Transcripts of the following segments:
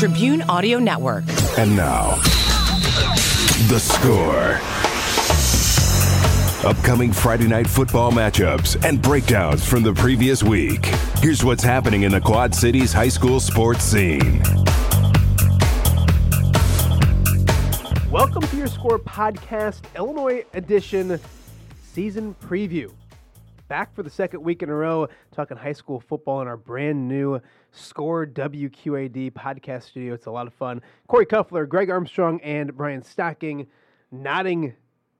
Tribune Audio Network. And now, the score. Upcoming Friday night football matchups and breakdowns from the previous week. Here's what's happening in the Quad Cities high school sports scene. Welcome to your Score Podcast, Illinois edition season preview. Back for the second week in a row, talking high school football in our brand new Score WQAD podcast studio. It's a lot of fun. Corey Cuffler, Greg Armstrong, and Brian Stocking nodding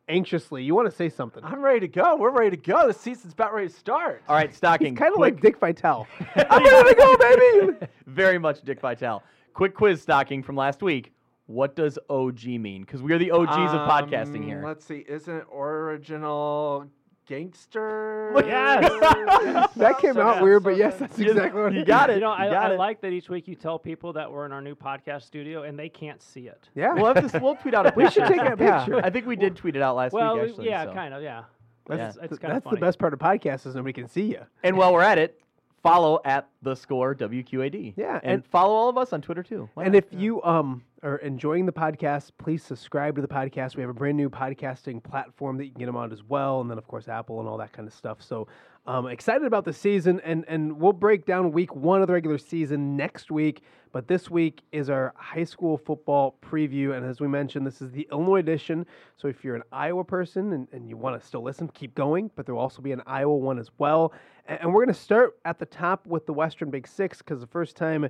anxiously. You want to say something? I'm ready to go. We're ready to go. The season's about ready to start. All right, Stocking. Kind of like Dick Vitale. I'm ready to go, baby. Very much Dick Vitale. Quick quiz, Stocking, from last week. What does OG mean? Because we are the OGs of podcasting Um, here. Let's see. Isn't it original gangster? Yes. That came out yeah, weird, but yes, good. that's exactly what you got it. You know, I, You got I it. like that each week you tell people that we're in our new podcast studio and they can't see it. Yeah. We'll, have this, we'll tweet out a We should take a Yeah. picture. I think we did tweet it out last well, week, we- yeah, so. kind of, yeah. That's, It's- it's th- kinda that's the best part of podcasts is nobody can see you. And while we're at it, follow at the score WQAD. Yeah, and, and- follow all of us on Twitter too. Why and not? if you um are enjoying the podcast, please subscribe to the podcast. We have a brand new podcasting platform that you can get them on as well, and then of course Apple and all that kind of stuff. So um, excited about the season, and and we'll break down week one of the regular season next week. But this week is our high school football preview, and as we mentioned, this is the Illinois edition. So if you're an Iowa person and, and you want to still listen, keep going. But there will also be an Iowa one as well. And, and we're going to start at the top with the Western Big Six because the first time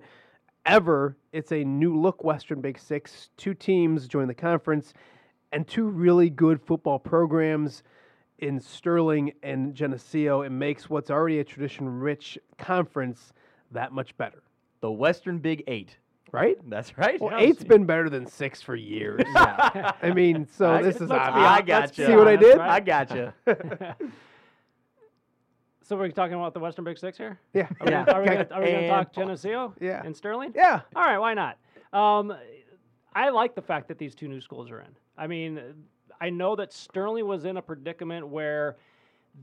ever. It's a new look Western Big Six. Two teams join the conference, and two really good football programs in Sterling and Geneseo. It makes what's already a tradition-rich conference that much better, the Western Big Eight. right? That's right. Well, Yeah. eight's been better than six for years. yeah. I mean, so I- this is let's be obvious. I gotcha. See what I did? right. I gotcha. So we're talking about the Western Big Six here? Yeah. Are we Yeah. gonna- Are we going Okay. to talk Geneseo Yeah. and Sterling? Yeah. All right, why not? Um, I like the fact that these two new schools are in. I mean, I know that Sterling was in a predicament where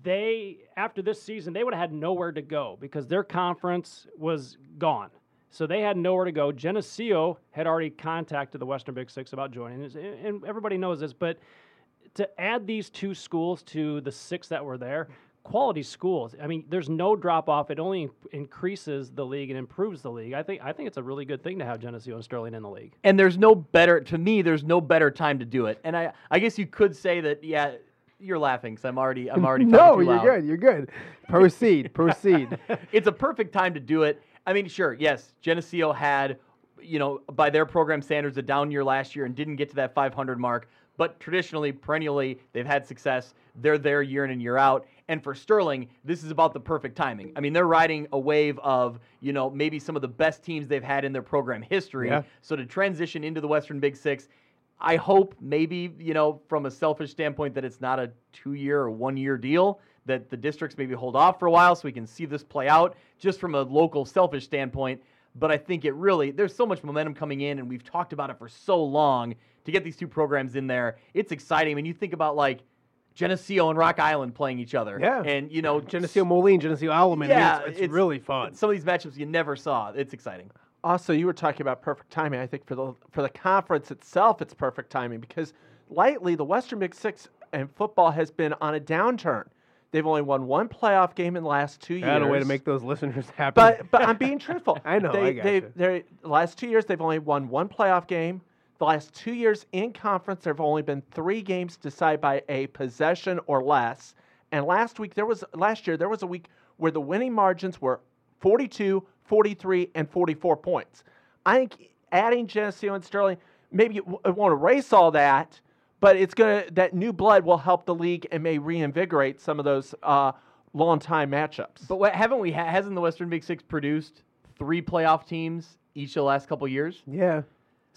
they, after this season, they would have had nowhere to go because their conference was gone. So they had nowhere to go. Geneseo had already contacted the Western Big Six about joining, and- everybody knows this. But to add these two schools to the six that were there, quality schools. I mean, there's no drop off. It only increases the league and improves the league. I think I think it's a really good thing to have Geneseo and Sterling in the league. and there's no better to me there's no better time to do it and i i guess you could say that yeah you're laughing because i'm already i'm already no, too you're loud. good. You're good. Proceed. Proceed. it's a perfect time to do it i mean sure yes geneseo had you know by their program standards a down year last year and didn't get to that 500 mark but traditionally perennially they've had success they're there year in and year out and for sterling this is about the perfect timing i mean they're riding a wave of you know maybe some of the best teams they've had in their program history Yeah. so to transition into the western big six I hope maybe, you know, from a selfish standpoint that it's not a two year or one year deal, that the districts maybe hold off for a while so we can see this play out just from a local selfish standpoint. But I think it really, there's so much momentum coming in, and we've talked about it for so long to get these two programs in there. It's exciting. When you think about like Geneseo and Rock Island playing each other. Yeah. And, you know, Geneseo Moline, Geneseo Alleman. Yeah, it's, it's it's- really fun. some of these matchups you never saw. It's exciting. Also, you were talking about perfect timing. I think for the for the conference itself, it's perfect timing because lately the Western Big Six and football has been on a downturn. They've only won one playoff game in the last two years. Got a way to make those listeners happy. But but I'm being truthful. I know, They, I they, gotcha. they're- the last two years they've only won one playoff game. The last two years in conference, there have only been three games decided by a possession or less. And last week there was last year there was a week where the winning margins were 42, 43, and 44 points. I think adding Geneseo and Sterling maybe it, w- it won't erase all that, but it's gonna that new blood will help the league and may reinvigorate some of those uh, long time matchups. But what, haven't we? ha- Hasn't the Western Big Six produced three playoff teams each of the last couple years. Yeah.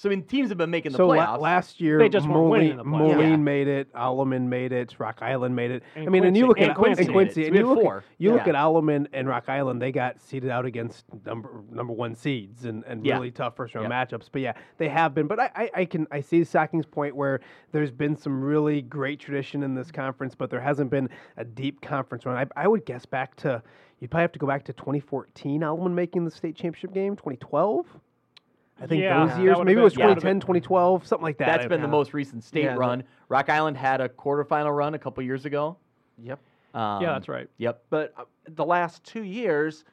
So I mean, teams have been making the So la- playoffs. last year, They just weren't winning Moline, the playoffs. Moline Yeah. made it, Alleman made it, Rock Island made it. And I mean, and you Quincy- look and at Quincy and made it. Quincy, and you look, four. At, you look Yeah. at Alleman and Rock Island. They got seeded out against number number one seeds and, and Yeah. really tough first round matchups. But yeah, they have been. But I, I, I can I see Stocking's point where there's been some really great tradition in this conference, but there hasn't been a deep conference run. I, I would guess back to you'd probably have to go back to 2014. Alleman making the state championship game. 2012. I think Yeah, those years, would've maybe it was been- yeah. 2010, 2012, something like that. That's been the most recent state Yeah, the- run. Rock Island had a quarterfinal run a couple years ago. Yep. Um, yeah, that's right. Yep. But uh, the last two years,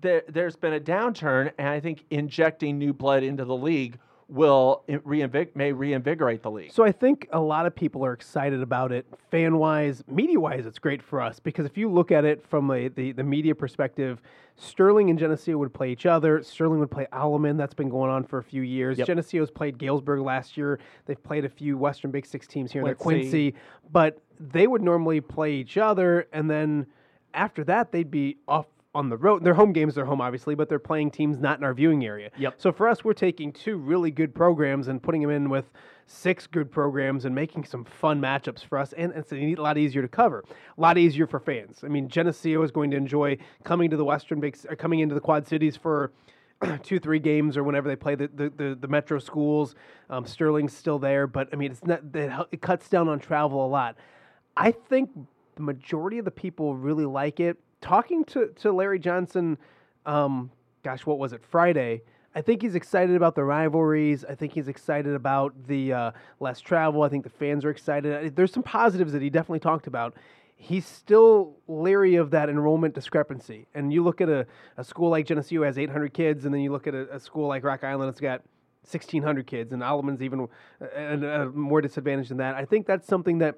there, there's been a downturn, and I think injecting new blood into the league will reinvig- may reinvigorate the league. So I think a lot of people are excited about it, fan wise, media wise. It's great for us because if you look at it from a, the the media perspective, Sterling and Geneseo would play each other. Sterling would play Alleman. That's been going on for a few years. Yep. Geneseo's played Galesburg last year. They've played a few Western Big Six teams here in Quincy. Quincy, but they would normally play each other, and then after that they'd be off on the road. Their home games, they're home obviously, but they're playing teams not in our viewing area. Yep. So for us, we're taking two really good programs and putting them in with six good programs and making some fun matchups for us, and it's a lot easier to cover, a lot easier for fans. I mean, Geneseo is going to enjoy coming to the Western Big, or coming into the Quad Cities for. two, three games, or whenever they play the the, the, the metro schools. Um, Sterling's still there, but I mean, it's not it cuts down on travel a lot. I think the majority of the people really like it. Talking to, to Larry Johnson, um, gosh, what was it, Friday? I think he's excited about the rivalries. I think he's excited about the uh, less travel. I think the fans are excited. There's some positives that he definitely talked about. He's still leery of that enrollment discrepancy. And you look at a, a school like Geneseo has 800 kids, and then you look at a, a school like Rock Island, it's got 1,600 kids, and Alleman's even uh, uh, more disadvantaged than that. I think that's something that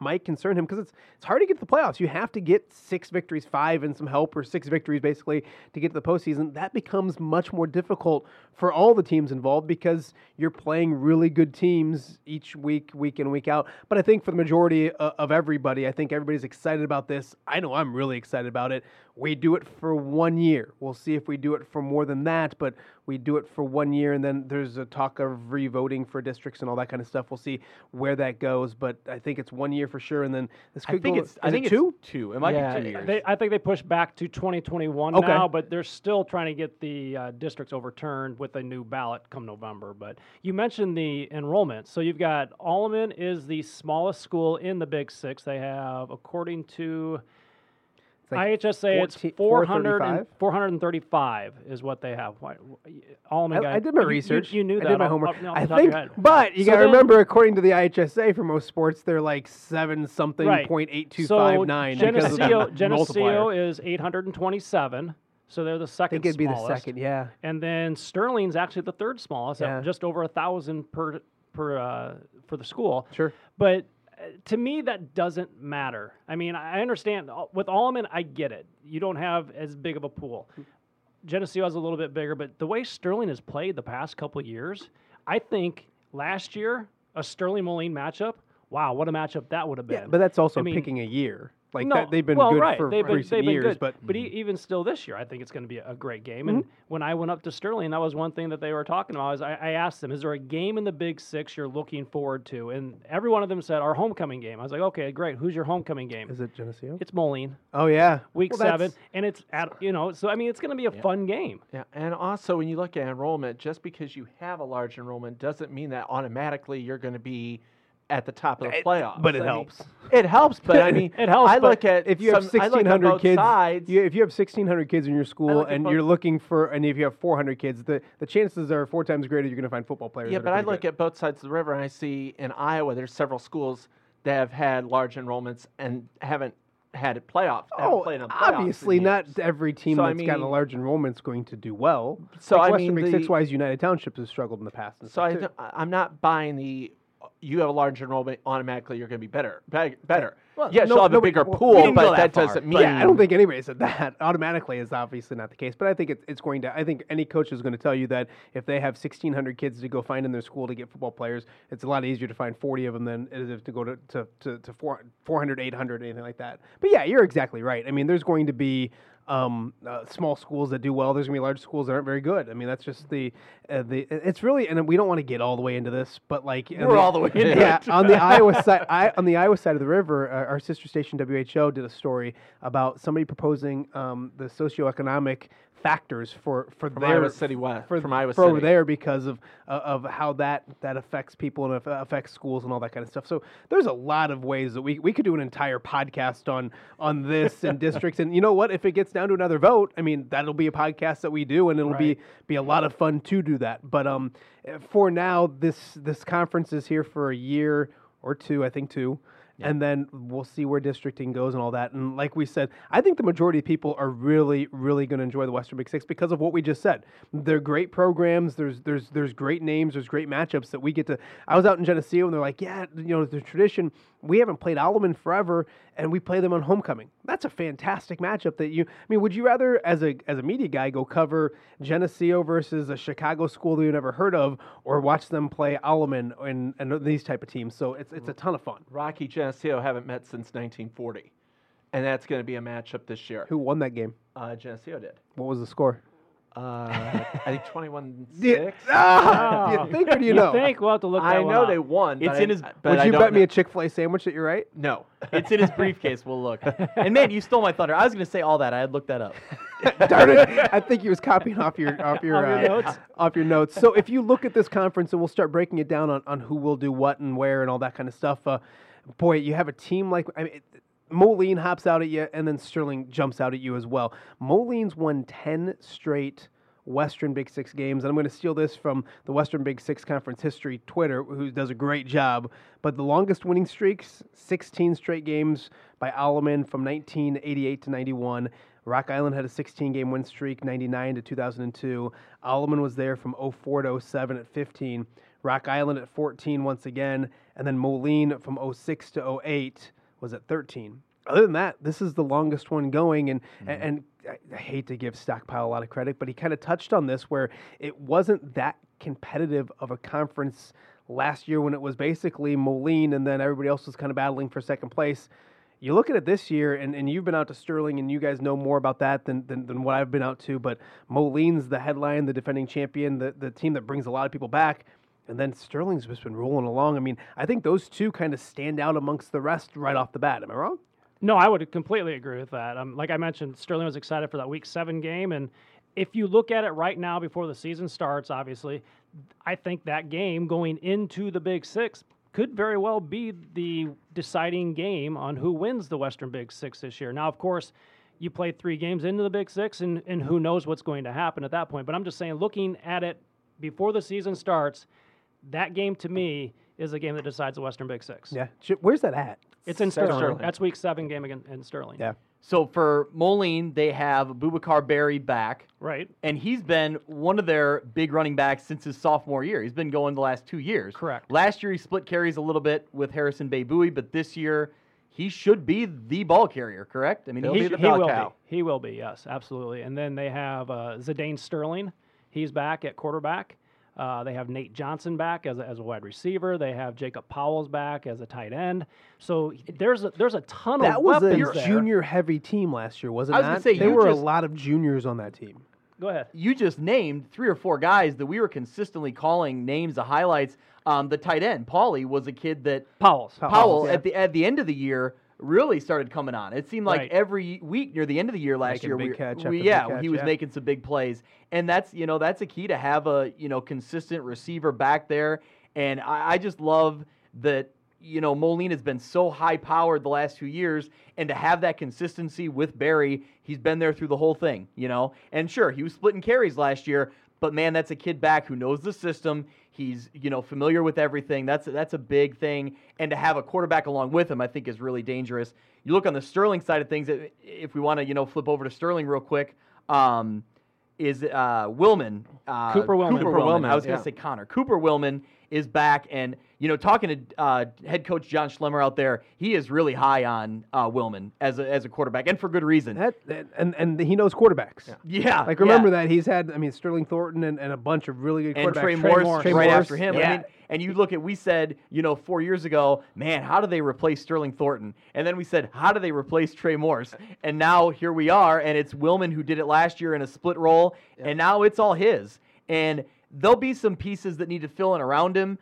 might concern him because it's it's hard to get to the playoffs. You have to get six victories, five and some help, or six victories basically to get to the postseason. That becomes much more difficult for all the teams involved because you're playing really good teams each week, week in, week out. But I think for the majority of, of everybody, I think everybody's excited about this. I know I'm really excited about it. We do it for one year. We'll see if we do it for more than that, but we do it for one year, and then there's a talk of revoting for districts and all that kind of stuff. We'll see where that goes, but I think it's one year for sure, and then this I could think go. it's. I think it two. it's two. It might Yeah, be two years. They, I think they pushed back to 2021 Okay. now, but they're still trying to get the uh, districts overturned with a new ballot come November. But you mentioned the enrollment. So you've got Alleman is the smallest school in the Big Six. They have, according to It's like IHSA, it's 14 400 and, 435? 435 is what they have. Why, Alleman I, I did my you- you- research. You, knew I that. did my homework. off- I think, but you So got to remember, according to the IHSA, for most sports, they're like seven something Right. point eight two so five nine Geneseo, Geneseo is 827. So they're the I second think it'd be the second. Yeah. And then Sterling's actually the third smallest, Yeah. at just over a thousand per per uh, for the school. Sure. But to me, that doesn't matter. I mean, I understand uh, with Alleman, I get it. You don't have as big of a pool. Geneseo has a little bit bigger, but the way Sterling has played the past couple years, I think last year a Sterling Moline matchup. Wow, what a matchup that would have been. Yeah, but that's also I mean- picking a year. Like no, that, they've been well, good right. for they've been, recent they've been years, good. but but e- even still this year, I think it's going to be a great game. Mm-hmm. And when I went up to Sterling, that was one thing that they were talking about. Is I, I asked them, "Is there a game in the Big Six you're looking forward to?" And every one of them said, "Our homecoming game." I was like, "Okay, great. Who's your homecoming game?" is it Geneseo? It's Moline, Oh yeah, week Well, seven, and it's at you know. So I mean, it's going to be a fun game. Yeah, and also when you look at enrollment, just because you have a large enrollment doesn't mean that automatically you're going to be at the top of the It- playoffs. but it I mean, helps. it helps, but I mean, It helps, I look at If you have I 1,600 kids, sides, you, if you have 1,600 kids in your school and both- you're looking for, and if you have 400 kids, the, the chances are four times greater you're going to find football players. Yeah, but I look good. at both sides of the river and I see in Iowa there's several schools that have had large enrollments and haven't had it playoff. haven't Oh, playoffs obviously, not years. every team So, I that's got a large enrollment is going to do well. So, like I Western mean, Big Six wise, United Townships has struggled in the past. So I th- I'm not buying the you have a large enrollment automatically you're going to be better. Better. Well, yes, no- you'll have a bigger well, pool, but that, that doesn't mean Yeah, I don't think anybody said that. Automatically is obviously not the case, but I think it's, it's going to. I think any coach is going to tell you that if they have 1,600 kids to go find in their school to get football players, it's a lot easier to find 40 of them than it is to go to to, to, to four, 400, 800, anything like that. But yeah, you're exactly right. I mean, there's going to be um, uh, small schools that do well. There's gonna be large schools that aren't very good. I mean, that's just the uh, the. It's really, and we don't want to get all the way into this, but like We're all the way into yeah, it. on the Iowa side, I, on the Iowa side of the river, uh, our sister station WHO did a story about somebody proposing um, the socioeconomic factors for for From their Iowa City West. for, from Iowa for over City. there because of uh, of how that that affects people and affects schools and all that kind of stuff. So there's a lot of ways that we, we could do an entire podcast on on this and districts. And you know what? If it gets down to another vote, I mean that'll be a podcast that we do, and it'll be be a lot of fun to do that. But um, eh, for now, this this conference is here for a year or two, I think two. And then we'll see where districting goes and all that. And like we said, I think the majority of people are really, really going to enjoy the Western Big Six because of what we just said. They're great programs. There's there's there's great names. There's great matchups that we get to. I was out in Geneseo and they're like, yeah, you know, the tradition. We haven't played Alleman forever, and we play them on homecoming. That's a fantastic matchup. That you, I mean, would you rather, as a as a media guy, go cover Geneseo versus a Chicago school that you never heard of, or watch them play Alleman and and these type of teams? So it's it's a ton of fun. Rocky Geneseo haven't met since 1940, and that's going to be a matchup this year. Who won that game? Uh, Geneseo did. What was the score? Uh, I think 21 Yeah. 6. Ah, do Oh. you think or do you, know? think we'll have to look. I that one know up. they won. It's but in I- his- But Would I you don't bet me know- a Chick Fil A sandwich that you're right? No. It's in his briefcase. We'll look. And man, you stole my thunder. I was going to say all that. I had looked that up. Darn it! I think he was copying off your off your, Off your uh, notes? Off your notes. So if you look at this conference, and we'll start breaking it down on, on who will do what and where and all that kind of stuff. Uh, boy, you have a team like I mean. It, Moline hops out at you, and then Sterling jumps out at you as well. Moline's won ten straight Western Big Six games, and I'm going to steal this from the Western Big Six Conference history Twitter, who does a great job. But the longest winning streaks, 16 straight games by Alleman from 1988 to 91. Rock Island had a 16 game win streak, 99 to 2002. Alleman was there from 04 to 07 at 15. Rock Island at 14 once again, and then Moline from 06 to 08 was at 13. Other than that, this is the longest one going, and and, mm-hmm. and I, I hate to give Stockpile a lot of credit, but he kind of touched on this where it wasn't that competitive of a conference last year when it was basically Moline, and then everybody else was kind of battling for second place. You look at it this year, and, and you've been out to Sterling, and you guys know more about that than, than, than what I've been out to. But Moline's the headline, the defending champion, the, the team that brings a lot of people back. And then Sterling's just been rolling along. I mean, I think those two kind of stand out amongst the rest right off the bat. Am I wrong? No, I would completely agree with that. Um, like I mentioned, Sterling was excited for that Week Seven game, and if you look at it right now before the season starts, obviously, I think that game going into the Big Six could very well be the deciding game on who wins the Western Big Six this year. Now, of course, you play three games into the Big Six, and, and who knows what's going to happen at that point. But I'm just saying, looking at it before the season starts, that game to me is a game that decides the Western Big Six. Yeah. Where's that at? It's in Sterling. Sterling. That's Week Seven game again in Sterling. Yeah. So for Moline, they have Bubakar Berry back. Right. And he's been one of their big running backs since his sophomore year. He's been going the last two years. Correct. Last year he split carries a little bit with Harrison Bey-Buie, but this year he should be the ball carrier, correct? I mean, He'll he be He, the he bell will cow. be. He will be. Yes, absolutely. And then they have uh, Zidane Sterling. He's back at quarterback. Uh, they have Nate Johnson back as a, as a wide receiver. They have Jacob Powell's back as a tight end. So there's a, there's a ton That of was a weapons there. junior heavy team last year, wasn't I was it? gonna say, there were just- a lot of juniors on that team. Go ahead. you just named three or four guys that we were consistently calling names of highlights. Um, the tight end, Paulie, was a kid that Powell's. Powell. Powell yeah. at the at the end of the year really started coming on. It seemed like Right. every week near the end of the year last year, we, catch we- yeah, catch, he was yeah. making some big plays, and that's you know that's a key to have a you know consistent receiver back there. And I, I just love that you know Moline has been so high powered the last two years, and to have that consistency with Barry, he's been there through the whole thing, you know. And sure, he was splitting carries last year, but man, that's a kid back who knows the system. He's you know familiar with everything. That's that's a big thing, and to have a quarterback along with him, I think, is really dangerous. You look on the Sterling side of things. If we want to you know flip over to Sterling real quick, um, is uh, Willman uh, Cooper Willman. Cooper Cooper Willman. Willman, I was going yeah. to say Connor. Cooper Willman is back, and you know, talking to uh, head coach John Schlemmer out there, he is really high on uh, Willman as a, as a quarterback, and for good reason. That, that- and and he knows quarterbacks. yeah, Like remember yeah. that he's had I mean Sterling Thornton and, and a bunch of really good and quarterbacks. Trey, Morris, Morris. Trey right Morris, after him. yeah. I mean, and you look at we said you know four years ago, man, how do they replace Sterling Thornton? And then we said, how do they replace Trey Morse? And now here we are, and it's Willman who did it last year in a split role, and now it's all his. And there'll be some pieces that need to fill in around him,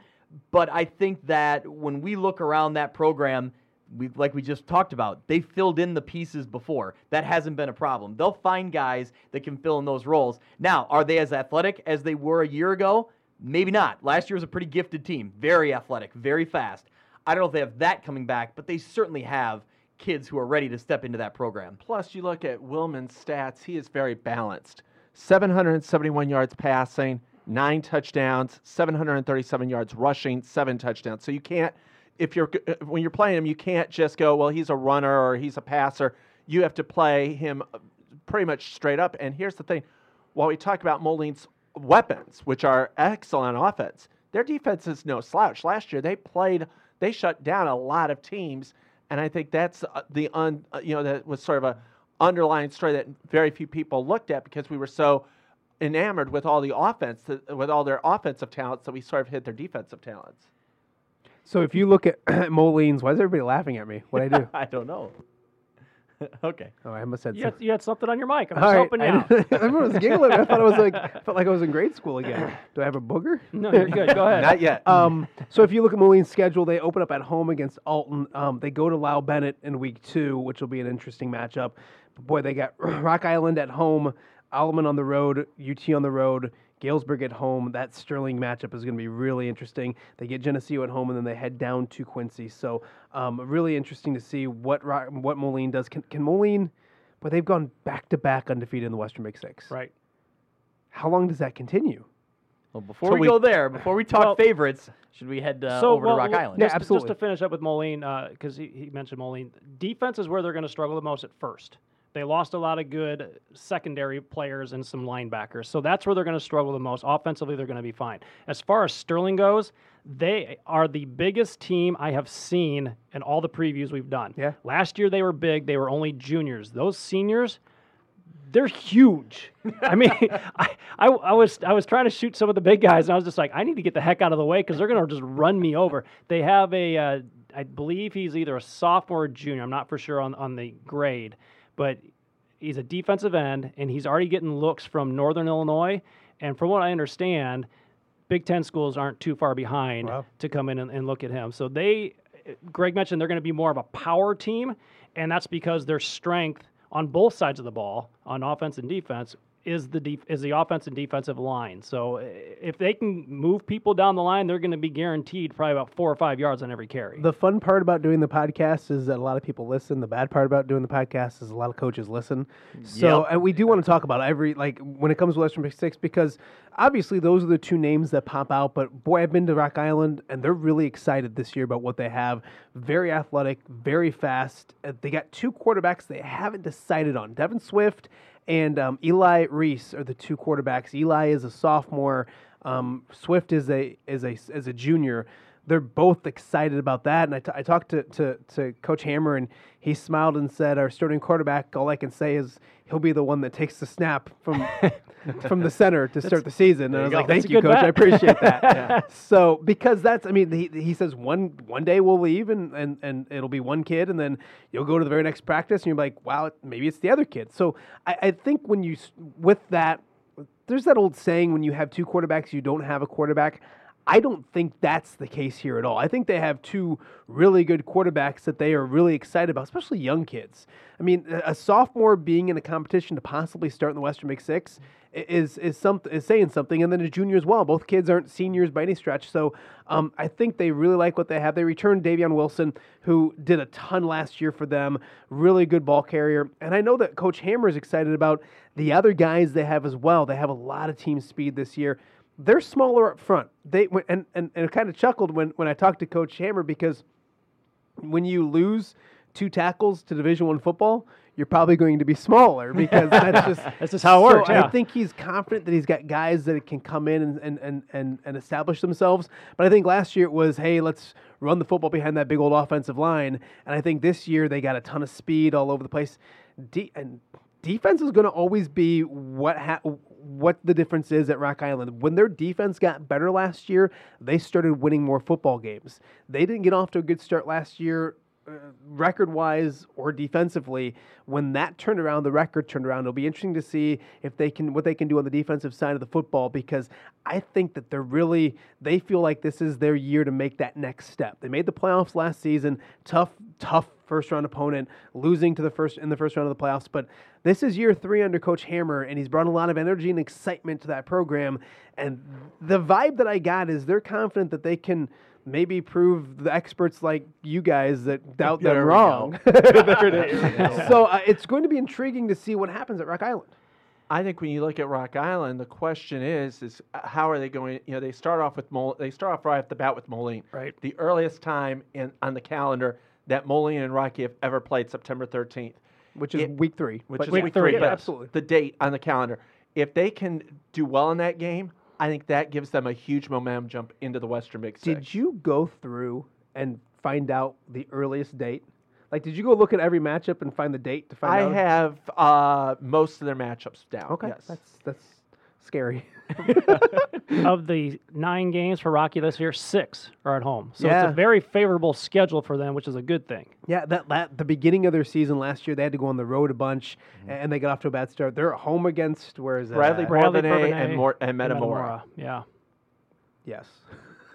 but I think that when we look around that program. We, like we just talked about, they filled in the pieces before. That hasn't been a problem. They'll find guys that can fill in those roles. Now, are they as athletic as they were a year ago? Maybe not. Last year was a pretty gifted team, very athletic, very fast. I don't know if they have that coming back, but they certainly have kids who are ready to step into that program. Plus, you look at Willman's stats, he is very balanced. 771 yards passing, nine touchdowns, 737 yards rushing, seven touchdowns. So you can't, if you're uh, when you're playing him, you can't just go, well, he's a runner or he's a passer. You have to play him uh, pretty much straight up. And here's the thing: while we talk about Moline's weapons, which are excellent offense, their defense is no slouch. Last year, they played, they shut down a lot of teams, and I think that's uh, the un, you know, that was sort of a underlying story that very few people looked at because we were so enamored with all the offense, with all their offensive talents, that we sort of hit their defensive talents. So if you look at Moline's, why is everybody laughing at me? What I do? I don't know. okay. oh, I must have You said. had, you had something on your mic. I'm All just right, helping you out. everyone was giggling. I thought I was like, I felt like I was in grade school again. Do I have a booger? No, you're good. Go ahead. Not yet. Um, so if you look at Moline's schedule, they open up at home against Alton. Um, they go to Lau Bennett in week two, which will be an interesting matchup. But boy, they got Rock Island at home, Alleman on the road, UT on the road, Galesburg at home. That Sterling matchup is going to be really interesting. They get Geneseo at home, and then they head down to Quincy. So um, really interesting to see what what Moline does. Can, can Moline? But they've gone back to back undefeated in the Western Big Six. Right. How long does that continue? Well, before we, we- go there, before we talk Well- favors, should we head uh, so over well, to Rock well, Island? Yeah, Just, absolutely. Just to finish up with Moline, because he, he mentioned Moline, defense is where they're going to struggle the most at first. They lost a lot of good secondary players and some linebackers, so that's where they're going to struggle the most. Offensively, they're going to be fine. As far as Sterling goes, they are the biggest team I have seen in all the previews we've done. Yeah. Last year they were big. They were only juniors. Those seniors, they're huge. I mean, I, I, I was I was trying to shoot some of the big guys, and I was just like, I need to get the heck out of the way because they're going to just run me over. They have a, uh, I believe he's either a sophomore or junior. I'm not for sure on on the grade, but he's a defensive end, and he's already getting looks from Northern Illinois. And from what I understand, Big Ten schools aren't too far behind Wow. to come in and, and look at him. So they, Greg mentioned they're going to be more of a power team, and that's because their strength on both sides of the ball, on offense and defense, is the def- is the offense and defensive line. So if they can move people down the line, they're going to be guaranteed probably about four or five yards on every carry. The fun part about doing the podcast is that a lot of people listen. The bad part about doing the podcast is a lot of coaches listen. So, Yep. and we do want to talk about every like when it comes to Western Big Six because obviously those are the two names that pop out. But boy, I've been to Rock Island and they're really excited this year about what they have. Very athletic, very fast. They got two quarterbacks they haven't decided on. Devin Swift and um, Eli Reese are the two quarterbacks. Eli is a sophomore. Um, Swift is a is a is a junior. They're both excited about that, and I, t- I talked to, to, to Coach Hammer, and he smiled and said, "Our starting quarterback. All I can say is he'll be the one that takes the snap from from the center to start the season." And I was go. like, "Thank a you, Coach. I appreciate that." So because that's, I mean, he, he says one one day we'll leave, and, and and it'll be one kid, and then you'll go to the very next practice, and you're like, "Wow, maybe it's the other kid." So I, I think when you with that there's that old saying when you have two quarterbacks, you don't have a quarterback. I don't think that's the case here at all. I think they have two really good quarterbacks that they are really excited about, especially young kids. I mean, a- sophomore being in a competition to possibly start in the Western Big Six is is something is saying something, and then a junior as well. Both kids aren't seniors by any stretch, so um, I think they really like what they have. They returned Davion Wilson, who did a ton last year for them, really good ball carrier, and I know that Coach Hammer is excited about the other guys they have as well. They have a lot of team speed this year. They're smaller up front. They and and, and kind of chuckled when when I talked to Coach Hammer because when you lose two tackles to Division One football, you're probably going to be smaller because that's just That's just how it so works, yeah. I think he's confident that he's got guys that can come in and, and, and, and, and establish themselves. But I think last year it was, hey, let's run the football behind that big old offensive line. And I think this year they got a ton of speed all over the place. De- and defense is going to always be what ha- what the difference is at Rock Island. When their defense got better last year, they started winning more football games. They didn't get off to a good start last year Uh, record wise or defensively when that turned around the record turned around. It'll be interesting to see if they can what they can do on the defensive side of the football because i think that they're really they feel like this is their year to make that next step. They made the playoffs last season tough tough first round opponent losing to the first in the first round of the playoffs but this is year three under coach hammer and he's brought a lot of energy and excitement to that program and the vibe that i got is they're confident that they can maybe prove the experts like you guys that doubt them wrong. There it is. so uh, it's going to be intriguing to see what happens at Rock Island. I think when you look at Rock Island, the question is, is uh, how are they going? You know, they start off with Mol- They start off right off the bat with Moline. Right. The earliest time in on the calendar that Moline and Rocky have ever played, September 13th, Which is It- week three. which is Week week three, three. yeah, but absolutely. The date on the calendar. If they can do well in that game, I think that gives them a huge momentum jump into the Western Big Six. Did you go through and find out the earliest date? Like, did you go look at every matchup and find the date to find out? I out? have uh, most of their matchups down. Okay, Yes. that's that's scary. of the nine games for Rocky this year, six are at home. So Yeah. it's a very favorable schedule for them, which is a good thing. Yeah, that, that the beginning of their season last year, they had to go on the road a bunch, mm-hmm. and they got off to a bad start. They're at home against where is that? Bradley at? Bradley Bourbonnais Bourbonnais and, Mor- and and Metamora. Yeah. Yes.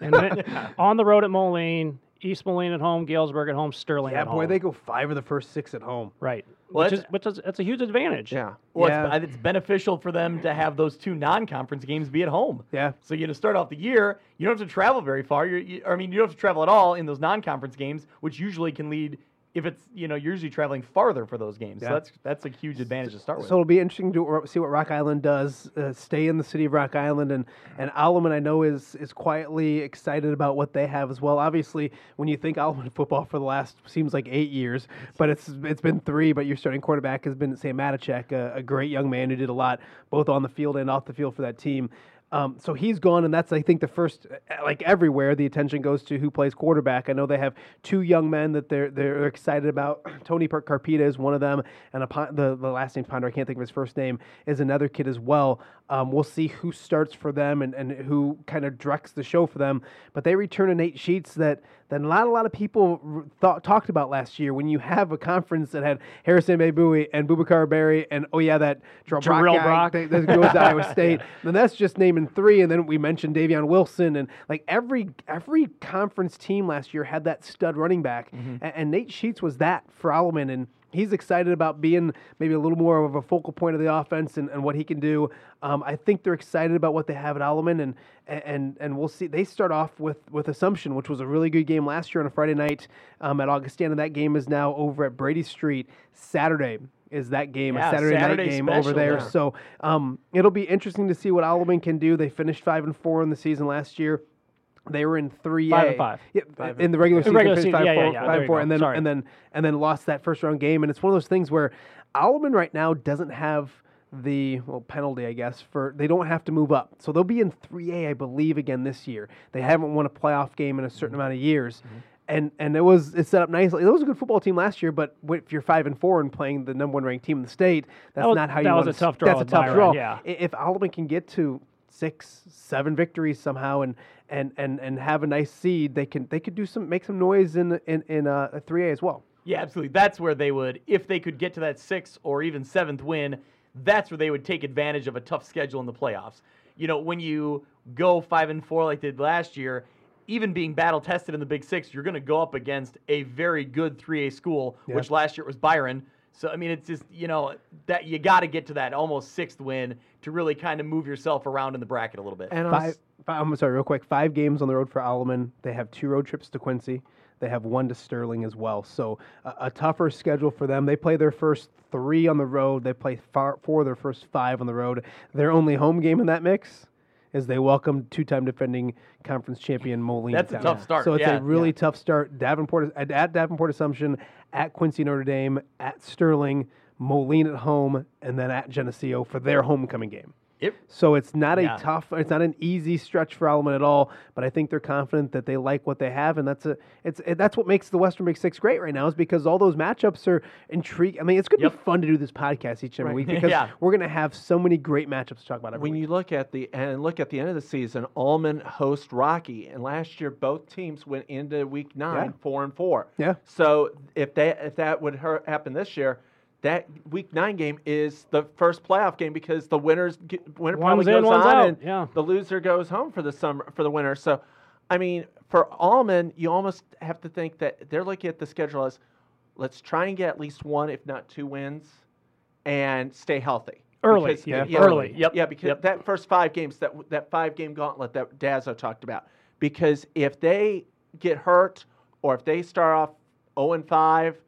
And then on the road at Moline, East Moline at home, Galesburg at home, Sterling Yeah, at boy, home. they go five of the first six at home. right. Well, which is that's- which is that's a huge advantage. Yeah. Well, Yeah. it's, it's beneficial for them to have those two non-conference games be at home. Yeah. So you know, to start off the year, you don't have to travel very far. You're, you, I mean, you don't have to travel at all in those non-conference games, which usually can lead if it's you know you're usually traveling farther for those games. Yeah. So that's that's a huge advantage to start with. So it'll be interesting to see what Rock Island does. Uh, stay in the city of Rock Island, and and Alleman I know is is quietly excited about what they have as well. Obviously, when you think Alleman football for the last seems like eight years, but it's it's been three. But your starting quarterback has been Sam Matichek, a, a great young man who did a lot both on the field and off the field for that team. Um, so he's gone, and that's I think the first, uh, like everywhere, the attention goes to who plays quarterback. I know they have two young men that they're they're excited about. Tony Carpita is one of them, and the the last name Ponder, I can't think of his first name, is another kid as well. Um, we'll see who starts for them and, and who kind of directs the show for them. But they return Nate Sheets that that not a lot of people thought talked about last year. When you have a conference that had Harrison Bey-Buie and Bubakar Berry and oh yeah that Jarrell Brock Brock. that, that goes to Iowa State, then that's just naming three. And then we mentioned Davion Wilson and like every every conference team last year had that stud running back, A- and, Nate Sheets was that for Alleman and. He's excited about being maybe a little more of a focal point of the offense and, and what he can do. Um, I think they're excited about what they have at Alleman, and and and we'll see. They start off with with Assumption, which was a really good game last year on a Friday night um, at Augustana. That game is now over at Brady Street. Saturday is that game, Yeah, a Saturday Saturday night game over there. yeah. So um, it'll be interesting to see what Alleman can do. They finished five and four in the season last year. They were in three Five and five. Yeah, in the regular season, regular season, five, yeah, yeah, four, yeah, five, four, and then Sorry. and then and then lost that first round game. And it's one of those things where Alleman right now doesn't have the well penalty, I guess, for they don't have to move up. So they'll be in 3A, I believe, again this year. They haven't won a playoff game in a certain amount of years. Mm-hmm. And and it was it's set up nicely. It was a good football team last year, but if you're five and four and playing the number one ranked team in the state, that's was- not how that you was want a to. tough draw That's a tough Byron, draw. yeah. If Alleman can get to six, seven victories somehow and and and and have a nice seed, they can they could do some make some noise in in in uh, three A as well. Yeah, absolutely. That's where they would, if they could get to that sixth or even seventh win, that's where they would take advantage of a tough schedule in the playoffs. You know, when you go five and four like they did last year, even being battle tested in the Big Six, you're going to go up against a very good 3A school, Yeah. which last year was Byron. So I mean, it's just you know that you got to get to that almost sixth win to really kind of move yourself around in the bracket a little bit. And five, five, I'm sorry, real quick. Five games on the road for Alleman. They have two road trips to Quincy. They have one to Sterling as well. So a, a tougher schedule for them. They play their first three on the road. They play far, four of their first five on the road. Their only home game in that mix is they welcome two-time defending conference champion Moline. That's a tough start, So it's yeah, a really yeah. tough start. Davenport at, at Davenport Assumption, at Quincy Notre Dame, at Sterling. Moline at home, and then at Geneseo for their homecoming game. It, So it's not Yeah. a tough, it's not an easy stretch for Allen at all. But I think they're confident that they like what they have, and that's a, it's it, that's what makes the Western Big Six great right now, is because all those matchups are intriguing. I mean, it's gonna Yep. be fun to do this podcast each and every Right. week because Yeah. we're gonna have so many great matchups to talk about every when week. you look at the and look at the end of the season, Alleman host Rocky, and last year both teams went into Week Nine Yeah. four and four. Yeah. So if that if that would happen this year, that Week Nine game is the first playoff game because the winners get, winner One's probably in, goes on out. and Yeah. the loser goes home for the summer for the winter. So, I mean, for Alleman, you almost have to think that they're looking at the schedule as let's try and get at least one, if not two wins, and stay healthy. Early, Because- yeah, yeah, early. Yep, Yeah, because yep. that first five games, that that five game gauntlet that Dazzo talked about. Because if they get hurt or if they start off 0 and 5,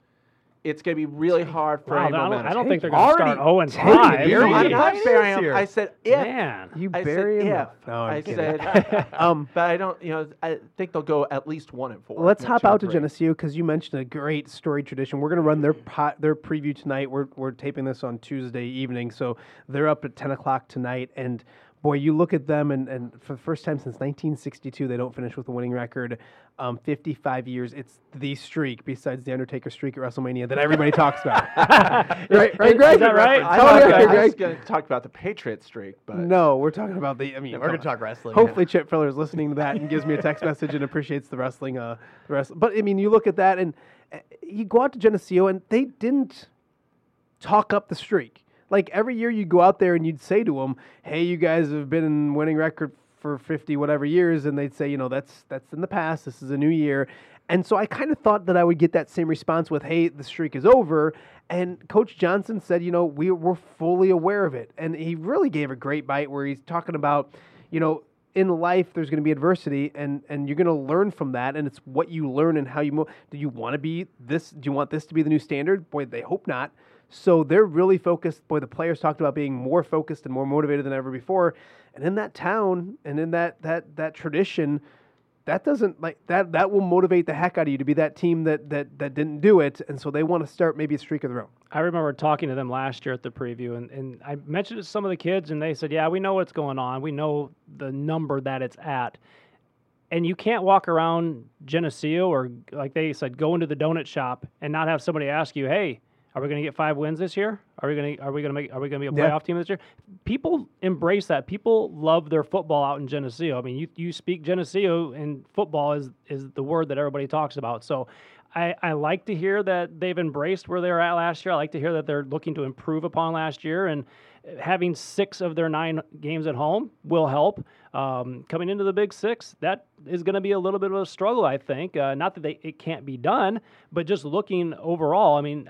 it's going to be really hard for Wow, any I don't. I don't think they're going to start Owens 0 and take 5. I'm not burying them. here. I said if. Man. you I bury said him. if. No, I'm I kidding. said, um, but I don't. You know, I think they'll go at least one and 4 Let's hop out to three. Geneseo because you mentioned a great story tradition. We're going to run their pot, their preview tonight. We're we're taping this on Tuesday evening, so they're up at ten o'clock tonight. And boy, you look at them, and, and for the first time since 1962, they don't finish with a winning record. Um, 55 years, it's the streak besides the Undertaker streak at WrestleMania that everybody talks about. right, right, Greg? Is that right? I, Oh, thought yeah, that- I was going to talk about the Patriot streak, but No, we're talking about the. I mean, we're gonna talk wrestling. Hopefully, Chip Filler is listening to that and gives me a text message and appreciates the wrestling. Uh, the rest. But I mean, you look at that and uh, you go out to Geneseo and they didn't talk up the streak. Like every year, you'd go out there and you'd say to them, "Hey, you guys have been in winning record for 50 whatever years," and they'd say, "You know, that's that's in the past. This is a new year." And so I kind of thought that I would get that same response with, "Hey, the streak is over." And Coach Johnson said, "You know, we we're fully aware of it," and he really gave a great bite where he's talking about, you know, in life there's going to be adversity and and you're going to learn from that and it's what you learn and how you move do you want to be this do you want this to be the new standard boy they hope not so they're really focused boy the players talked about being more focused and more motivated than ever before and in that town and in that that that tradition that doesn't like that that will motivate the heck out of you to be that team that that that didn't do it and so they want to start maybe a streak of their own I remember talking to them last year at the preview, and, and I mentioned to some of the kids, and they said, Yeah, we know what's going on. We know the number that it's at. And you can't walk around Geneseo or, like they said, go into the donut shop and not have somebody ask you, Hey, are we going to get five wins this year? Are we going to are we going to make are we going to be a Yeah. playoff team this year? People embrace that. People love their football out in Geneseo. I mean, you you speak Geneseo and football is is the word that everybody talks about. So I, I like to hear that they've embraced where they were at last year. I like to hear that they're looking to improve upon last year, and having six of their nine games at home will help. Um, coming into the Big Six, that is going to be a little bit of a struggle, I think. Uh, not that they, it can't be done, but just looking overall, I mean,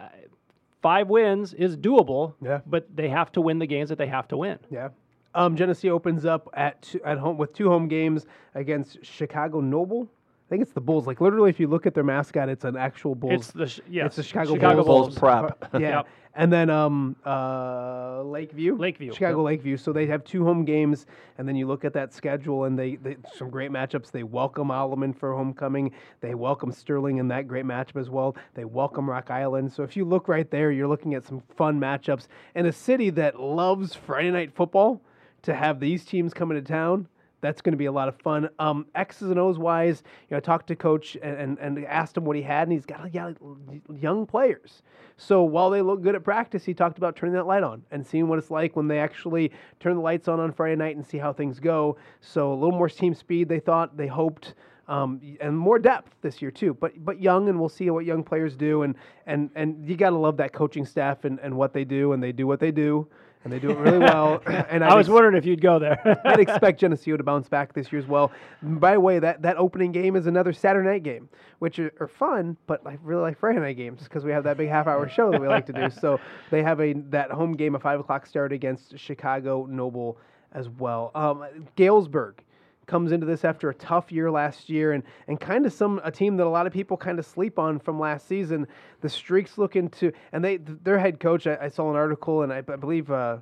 five wins is doable. Yeah. But they have to win the games that they have to win. Yeah. Um, Geneseo opens up at two, at home with two home games against Chicago Noble. I think it's the Bulls. Like literally, if you look at their mascot, it's an actual Bulls. It's the sh- yes, it's the Chicago, Chicago Bulls. Bulls prep. Yeah. Yep. And then um, uh, Lakeview. Lakeview, Chicago Lakeview. So they have two home games, and then you look at that schedule, and they, they some great matchups. They welcome Alleman for homecoming. They welcome Sterling in that great matchup as well. They welcome Rock Island. So if you look right there, you're looking at some fun matchups in a city that loves Friday night football. To have these teams coming to town, that's going to be a lot of fun. Um, X's and O's wise, you know, I talked to coach and, and, and asked him what he had, and he's got young players. So while they look good at practice, he talked about turning that light on and seeing what it's like when they actually turn the lights on on Friday night and see how things go. So a little more team speed, they thought, they hoped. Um, and more depth this year too, but but young, and we'll see what young players do, and and and you got to love that coaching staff and, and what they do, and they do what they do, and they do it really well. and I was ex- wondering if you'd go there. I'd expect Geneseo to bounce back this year as well. By the way, that, that opening game is another Saturday night game, which are, are fun, but I really like Friday night games because we have that big half hour show that we like to do. So they have a that home game, a five o'clock start against Chicago Noble as well. Um, Galesburg comes into this after a tough year last year and, and kind of some a team that a lot of people kind of sleep on from last season. The streaks looking to and they their head coach I, I saw an article and I, I believe uh,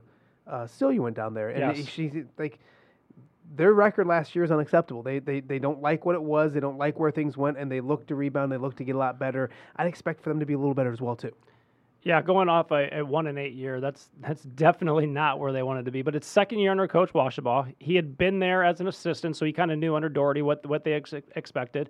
uh, Celia went down there and Yes. she like their record last year is unacceptable. They, they they don't like what it was. They don't like where things went, and they look to rebound. They look to get a lot better. I'd expect for them to be a little better as well too. Yeah, going off a, a one and eight year, that's that's definitely not where they wanted to be. But it's second year under Coach Washabaugh. He had been there as an assistant, so he kind of knew under Doherty what what they ex- expected.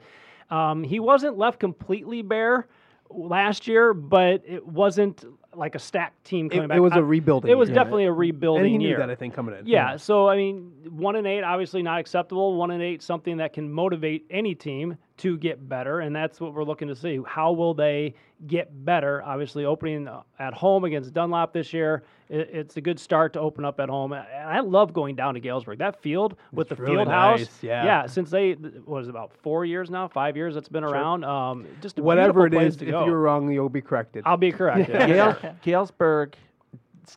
Um, he wasn't left completely bare last year, but it wasn't like a stacked team coming It, back. it was I- a rebuilding. It was definitely a rebuilding and he knew year. that I think coming in. Yeah, so I mean, one and eight obviously not acceptable. One and eight something that can motivate any team to get better, and that's what we're looking to see. How will they get better? Obviously, opening uh, at home against Dunlap this year, it, it's a good start to open up at home. And I love going down to Galesburg. That field with It's the really field house, nice, yeah. yeah. Since they was about four years now, five years it's been around. Um, just a Whatever it beautiful place is, to if go. you're wrong, you'll be corrected. I'll be corrected. yeah. Gale, Galesburg's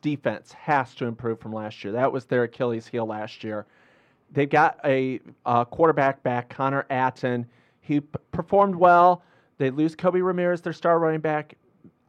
defense has to improve from last year. That was their Achilles heel last year. They've got a, uh quarterback back, Connor Atten. He p- performed well. They lose Kobe Ramirez, their star running back,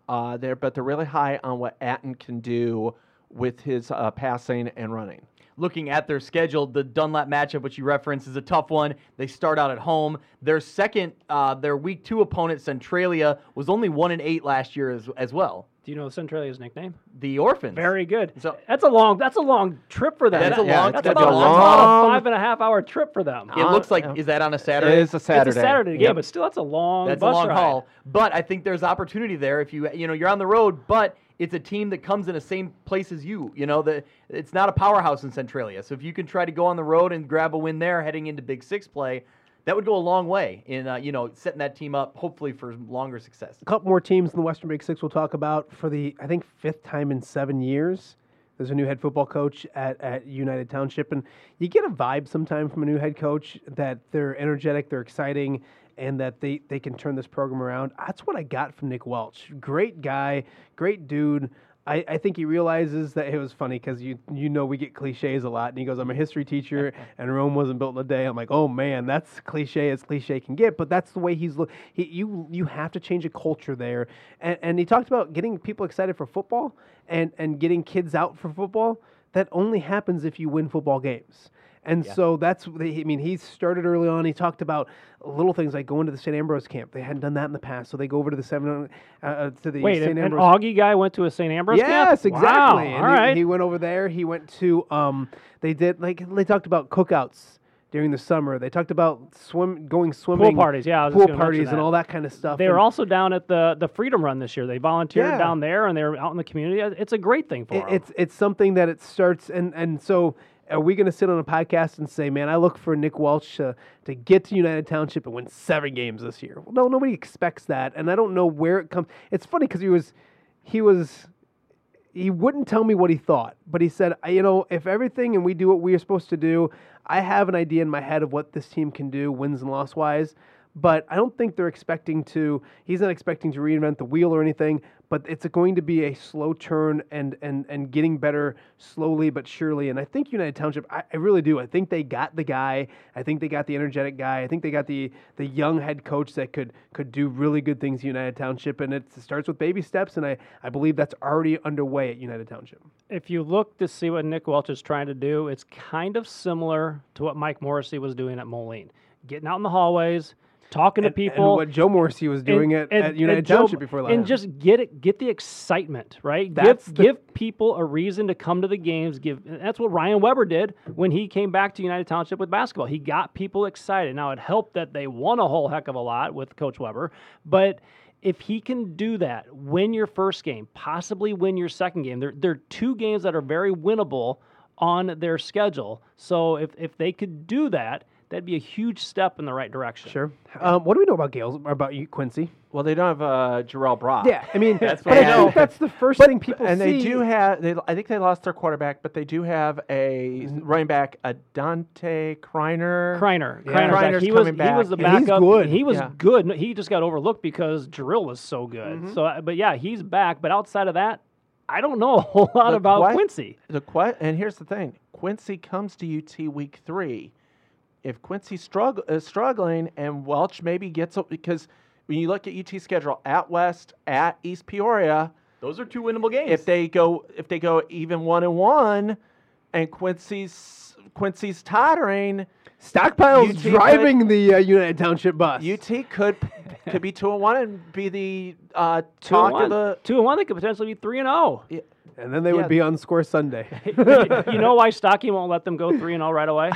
uh, there, but they're really high on what Atten can do with his uh, passing and running. Looking at their schedule, the Dunlap matchup, which you referenced, is a tough one. They start out at home. Their second, uh, their week two opponent, Centralia, was only one and eight last year as, as well. Do you know Centralia's nickname? The Orphans. Very good. So- that's a long. That's a long trip for them. That's a long. it's That's gonna about, be a that's about a long- five and a half hour trip for them. It looks like Uh, is that on a Saturday? It is a Saturday. It's a Saturday game, Yep. but still, that's a long. That's bus a long ride. haul. But I think there's opportunity there if you you know you're on the road, but it's a team that comes in the same place as you. You know that it's not a powerhouse in Centralia. So if you can try to go on the road and grab a win there, heading into Big Six play, that would go a long way in uh, you know setting that team up hopefully for longer success. a couple more teams in the Western Big Six we'll talk about for the I think fifth time in seven years. There's a new head football coach at, at United Township, and you get a vibe sometime from a new head coach that they're energetic, they're exciting, and that they, they can turn this program around. That's what I got from Nick Welch. Great guy, great dude. I, I think he realizes that it was funny because you you know we get cliches a lot, and he goes, "I'm a history teacher, and Rome wasn't built in a day." I'm like, "Oh man, that's cliche as cliche can get," but that's the way he's look. He, you you have to change a culture there, and and he talked about getting people excited for football and and getting kids out for football. That only happens if you win football games. And so that's, I mean, he started early on. He talked about little things like going to the St. Ambrose camp. They hadn't done that in the past, so they go over to the seven, uh, uh, to the Wait, St. an, an Ambrose. Augie guy went to a St. Ambrose camp? Yes, exactly. Wow, And all right. he, he went over there. He went to um they did like they talked about cookouts during the summer. They talked about swim going swimming pool parties, yeah, pool parties and all that kind of stuff. they were also down at the the Freedom Run this year. They volunteered Yeah. down there, and they were out in the community. It's a great thing for it- them. it's it's something that it starts and and so are we going to sit on a podcast and say, man, I look for Nick Welch to, to get to United Township and win seven games this year? Well, no, nobody expects that, and I don't know where it comes. It's funny because he was he was he wouldn't tell me what he thought, but he said, "I- you know, if everything and we do what we are supposed to do, I have an idea in my head of what this team can do, wins and loss wise. But I don't think they're expecting to. He's not expecting to reinvent the wheel or anything. But it's going to be a slow turn and and and getting better slowly but surely. And I think United Township, I, I really do. I think they got the guy. I think they got the energetic guy. I think they got the the young head coach that could could do really good things United Township. And it starts with baby steps. And I I believe that's already underway at United Township. if you look to see what Nick Welch is trying to do, it's kind of similar to what Mike Morrissey was doing at Moline, getting out in the hallways, talking and, to people. what Joe Morrissey was doing and- at, at United Joe- Township before last. and just get it, get the excitement, right? That's give the- give people a reason to come to the games. Give that's what Ryan Weber did when he came back to United Township with basketball. He got people excited. Now it helped that they won a whole heck of a lot with Coach Weber, but if he can do that, win your first game, possibly win your second game, there there are two games that are very winnable on their schedule. So if if they could do that, that'd be a huge step in the right direction. sure. Um, what do we know about Gales? About you, Quincy? Well, they don't have uh, Jarrell Brock. Yeah, I mean, That's what I I think know. that's the first But- thing people and see. they do have. They, I think they lost their quarterback, but they do have a running back, a Dante Kreiner. Kreiner, Yeah. Kreiner's back. Kreiner's he was coming he was the back. And he's good. He was Yeah. good. No, He just got overlooked because Drill was so good. Mm-hmm. So, uh, but yeah, he's back. But outside of that, I don't know a whole lot The about que- Quincy. The que- and here's the thing: Quincy comes to UT week three. If Quincy strugg- is struggling and Welch maybe gets a, because when you look at UT schedule at West, at East Peoria, Those are two winnable games. if they go if they go even one and one, and Quincy's Quincy's tottering, Stockpile's UT driving the uh, United Township bus. UT could could be two and one and be the uh, Two and talk one. of the. Two and one. They could potentially be three and oh. zero. And then they Yeah. would be on score Sunday. you know why Stocky won't let them go three and zero right away?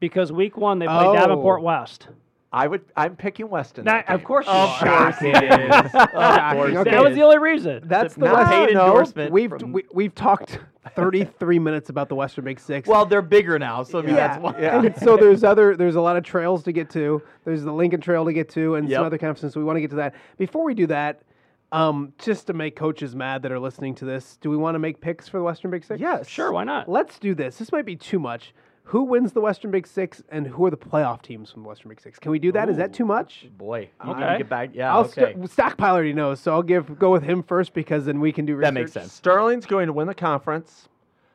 Because week one they play Oh. Davenport West. I would. I'm picking Weston. Now, that of course, you Of are. course it is. Of course Okay. it that was the only reason. That's the not West- paid no, endorsement We've from- we, we've talked 33 minutes about the Western Big Six. Well, they're bigger now, so I mean, yeah, that's why. and so there's other there's a lot of trails to get to. There's the Lincoln Trail to get to, and Yep. some other conferences. So we want to get to that. Before we do that, um, just to make coaches mad that are listening to this, do we want to make picks for the Western Big Six? Yes. sure, why not? Let's do this. This might be too much. Who wins the Western Big Six, and who are the playoff teams from the Western Big Six? Can we do that? Is that too much? Boy, you Okay. can get back. Yeah, I'll okay. st- Stockpile already knows, so I'll give go with him first because then we can do research. that makes sense. Sterling's going to win the conference.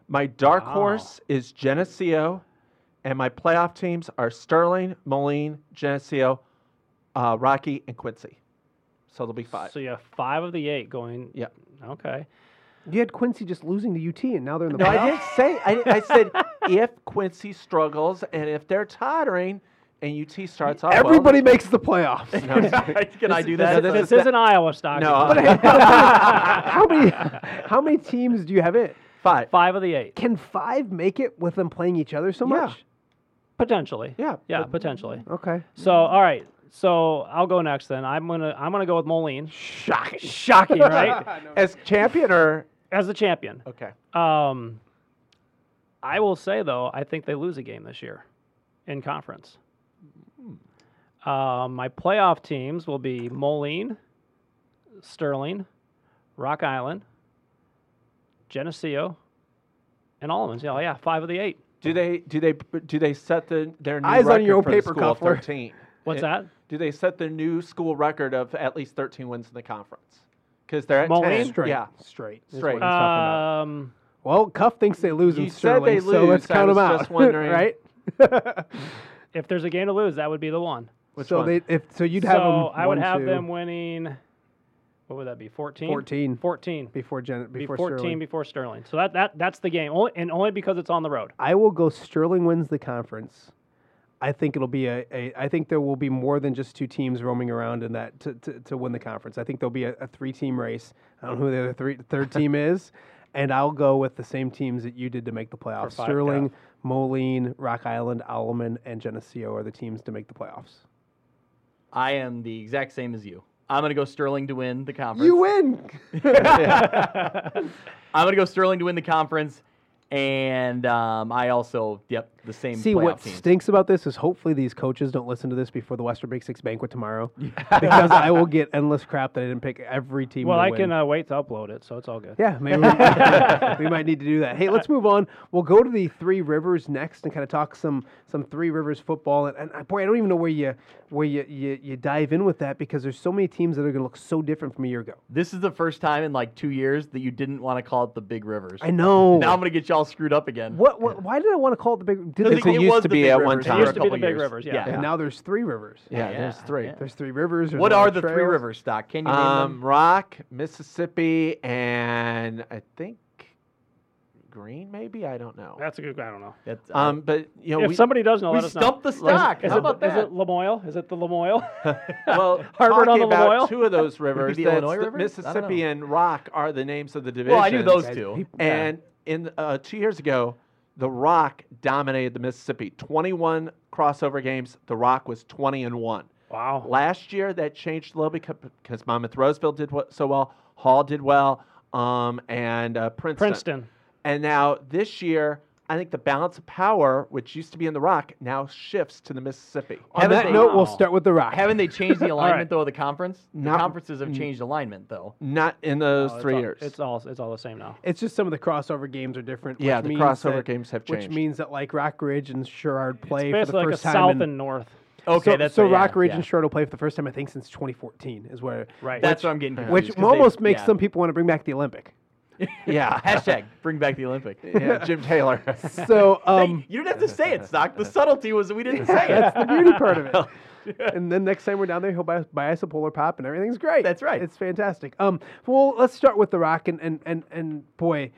My dark horse is Geneseo, and my playoff teams are Sterling, Moline, Geneseo, uh, Rocky, and Quincy. So there'll be five. So you have five of the eight going. Yeah. Okay. You had Quincy just losing to UT, and now they're in the No, playoffs. I didn't say. I, I said if Quincy struggles and if they're tottering, and UT starts off. well, Everybody makes the playoffs. Can I do this- that? this This, isn't Iowa Stocky. No, uh, how many how many teams do you have in? five. five of the eight. Can five make it with them playing each other so Yeah. much? Potentially. Yeah, Yeah, but- potentially. Okay. So all right. So I'll go next then. I'm gonna I'm gonna go with Moline. Shocking. Shocking, right? As champion or As the champion. okay. Um, I will say though, I think they lose a game this year in conference. Um, my playoff teams will be Moline, Sterling, Rock Island, Geneseo, and Alleman. Yeah, yeah, five of the eight. Do they do they do they set the their new Eyes on your for the paper, school Cuffler. thirteen? What's It- that? Do they set the new school record of at least thirteen wins in the conference? Because they're at Moline? 10. Straight. Yeah. Straight. is Straight. what he's talking about. Um, well, Cuff thinks they lose You in said Sterling, they so let's lose. I count was them out. just wondering. right? if there's a game to lose, that would be the one. Which so one? they if so you'd have so them. I would one, have two, them winning. What would that be? 14? 14 14. before Gen, Be before 14 Sterling. before Sterling. So that, that that's the game. Only, and only because it's on the road. I will go Sterling wins the conference. I think it'll be a, a I think there will be more than just two teams roaming around in that to, to, to win the conference. I think there'll be a, a three team race. I don't know who the other three, third team is. And I'll go with the same teams that you did to make the playoffs. five, Sterling, Moline, Rock Island, Alleman, and Geneseo are the teams to make the playoffs. I am the exact same as you. I'm gonna go Sterling to win the conference. You win. I'm gonna go Sterling to win the conference, and um, I also yep the same. See what teams. stinks about this is hopefully these coaches don't listen to this before the Western Big Six banquet tomorrow, because I will get endless crap that I didn't pick every team. Well, to I win. can uh, wait to upload it, so it's all good. Yeah, maybe we, we might need to do that. Hey, let's move on. We'll go to the Three Rivers next and kind of talk some some Three Rivers football. And, and uh, boy, I don't even know where you where you, you you dive in with that because there's so many teams that are going to look so different from a year ago. This is the first time in like two years that you didn't want to call it the Big Rivers. I know. Now I'm gonna get y'all screwed up again. what, what? Why did I want to call it the big? Did Because they, it used to be at one time. It used to be the Big. Rivers, yeah. and now there's three rivers. Yeah, Yeah, there's three. yeah. There's three rivers. there's What are of the three trails. rivers, Stock? Can you name Um, them? Rock, Mississippi, and I think Green, maybe I don't know. That's a good. I don't know. That's, uh, Um, but you know, if we, somebody does know, we let us know. stumped the stock. Is How it, about is it Lamoille? Is it the Lamoille? well, Harvard on talking the about Lamoille? two of those rivers, the Illinois the rivers? Mississippi and Rock are the names of the divisions. well, I knew those two. people- And in uh, two years ago, the Rock dominated the Mississippi. 21 crossover games. The Rock was 20 and one. wow. Last year, that changed a little because, because Monmouth Roseville did so well, Hall did well, um, and uh, Princeton. Princeton. And now this year, I think the balance of power, which used to be in the Rock, now shifts to the Mississippi. On Haven't that they- note, we'll start with the Rock. Haven't they changed the alignment right. though of the conference? The Not- conferences have changed alignment though. Not in those it's three all- years. It's all it's all the same now. It's just some of the crossover games are different. Yeah, which the means crossover that- games have changed, Which means that like Rock Ridge and Sherrard play for the Basically like a first time. south in- and north. Okay, so, that's so right, yeah, Rock Ridge yeah. and Sherrard will play for the first time I think since 2014 is where Right. That's what I'm getting Which which 'cause they- almost makes yeah. some people want to bring back the Olympic. yeah. hashtag bring back the Olympic. yeah, Jim Taylor. So Hey, um, you didn't have to say it, Stock. The subtlety was we didn't say it. that's the beauty part of it. And then next time we're down there, he'll buy, buy us a polar pop, and everything's great. That's right. It's fantastic. Um, well, let's start with the Rock, and and and, and boy,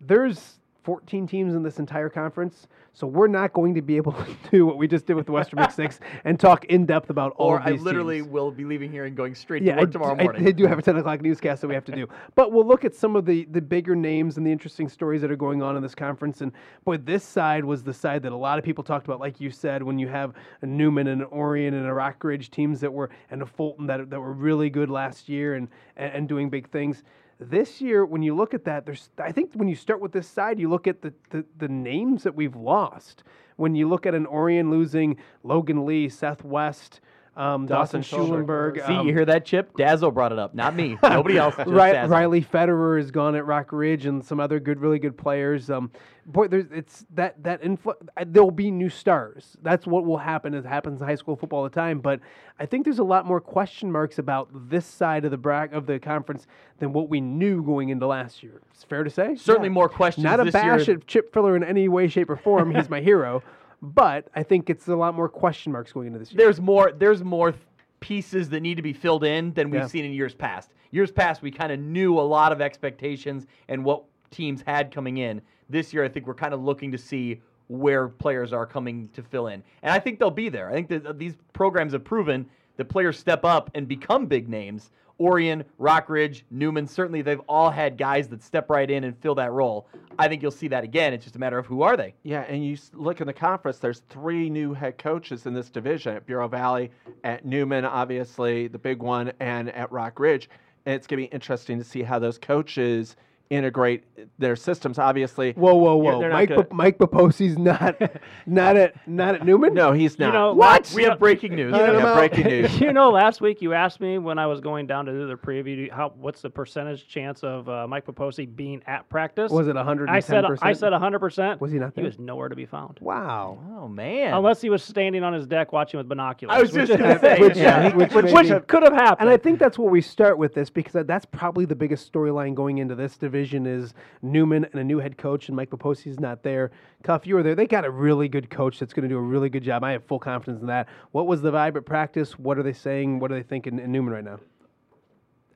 there's 14 teams in this entire conference. So we're not going to be able to do what we just did with the Western Big Six and talk in depth about all Or of I these literally teams. will be leaving here and going straight Yeah, to work I, tomorrow morning. I do have a 10 o'clock newscast that we have to do. But we'll look at some of the, the bigger names and the interesting stories that are going on in this conference. And boy, this side was the side that a lot of people talked about, like you said, when you have a Newman and an Orion and a Rock Ridge teams that were, and a Fulton that, that were really good last year and, and, and doing big things. This year, when you look at that, there's I think when you start with this side, you look at the, the, the names that we've lost. When you look at an Orion losing Logan Lee, Seth West, um, Dawson, Dawson Schulenberg. See, um, you hear that, Chip? Dazzle brought it up, not me. Nobody else. Just Ri- Riley Federer is gone at Rock Ridge, and some other good, really good players. Um, boy, there's it's that that influ- uh, There'll be new stars. That's what will happen. It happens in high school football all the time. But I think there's a lot more question marks about this side of the bra- of the conference than what we knew going into last year. It's fair to say. Certainly more questions Not a this bash year. at Chip Filler in any way, shape, or form. He's my hero. But I think it's a lot more question marks going into this year. there's more there's more th- pieces that need to be filled in than we've Yeah. seen in years past. Years past, we kind of knew a lot of expectations and what teams had coming in. This year, I think we're kind of looking to see where players are coming to fill in, and I think they'll be there. I think that these programs have proven that players step up and become big names. Orion, Rockridge, Newman, certainly they've all had guys that step right in and fill that role. I think you'll see that again. It's just a matter of who are they. Yeah, and you look in the conference, there's three new head coaches in this division at Bureau Valley, at Newman, obviously, the big one, and at Rock Ridge. And it's going to be interesting to see how those coaches integrate their systems. Obviously, Whoa, whoa, you're- whoa! they're Mike, gonna- P- Mike Papucci's not, not at, not at Newman. no, he's not. You know, What? We have breaking news. Let him Yeah, out. breaking news. you know, last week you asked me when I was going down to do the preview, how what's the percentage chance of uh, Mike Papucci being at practice? Was it 110%? I said I said 100. percent Was he not There? He was nowhere to be found, Wow. Oh man! unless he was standing on his deck watching with binoculars. I was which just gonna say, Which- yeah. which which, maybe- could have happened. And I think that's where we start with this because that's probably the biggest storyline going into this division is Newman and a new head coach, and Mike Papucci's not there. Cuff, you were there. They got a really good coach that's going to do a really good job. I have full confidence in that. What was the vibe at practice? What are they saying? What are they thinking in Newman right now?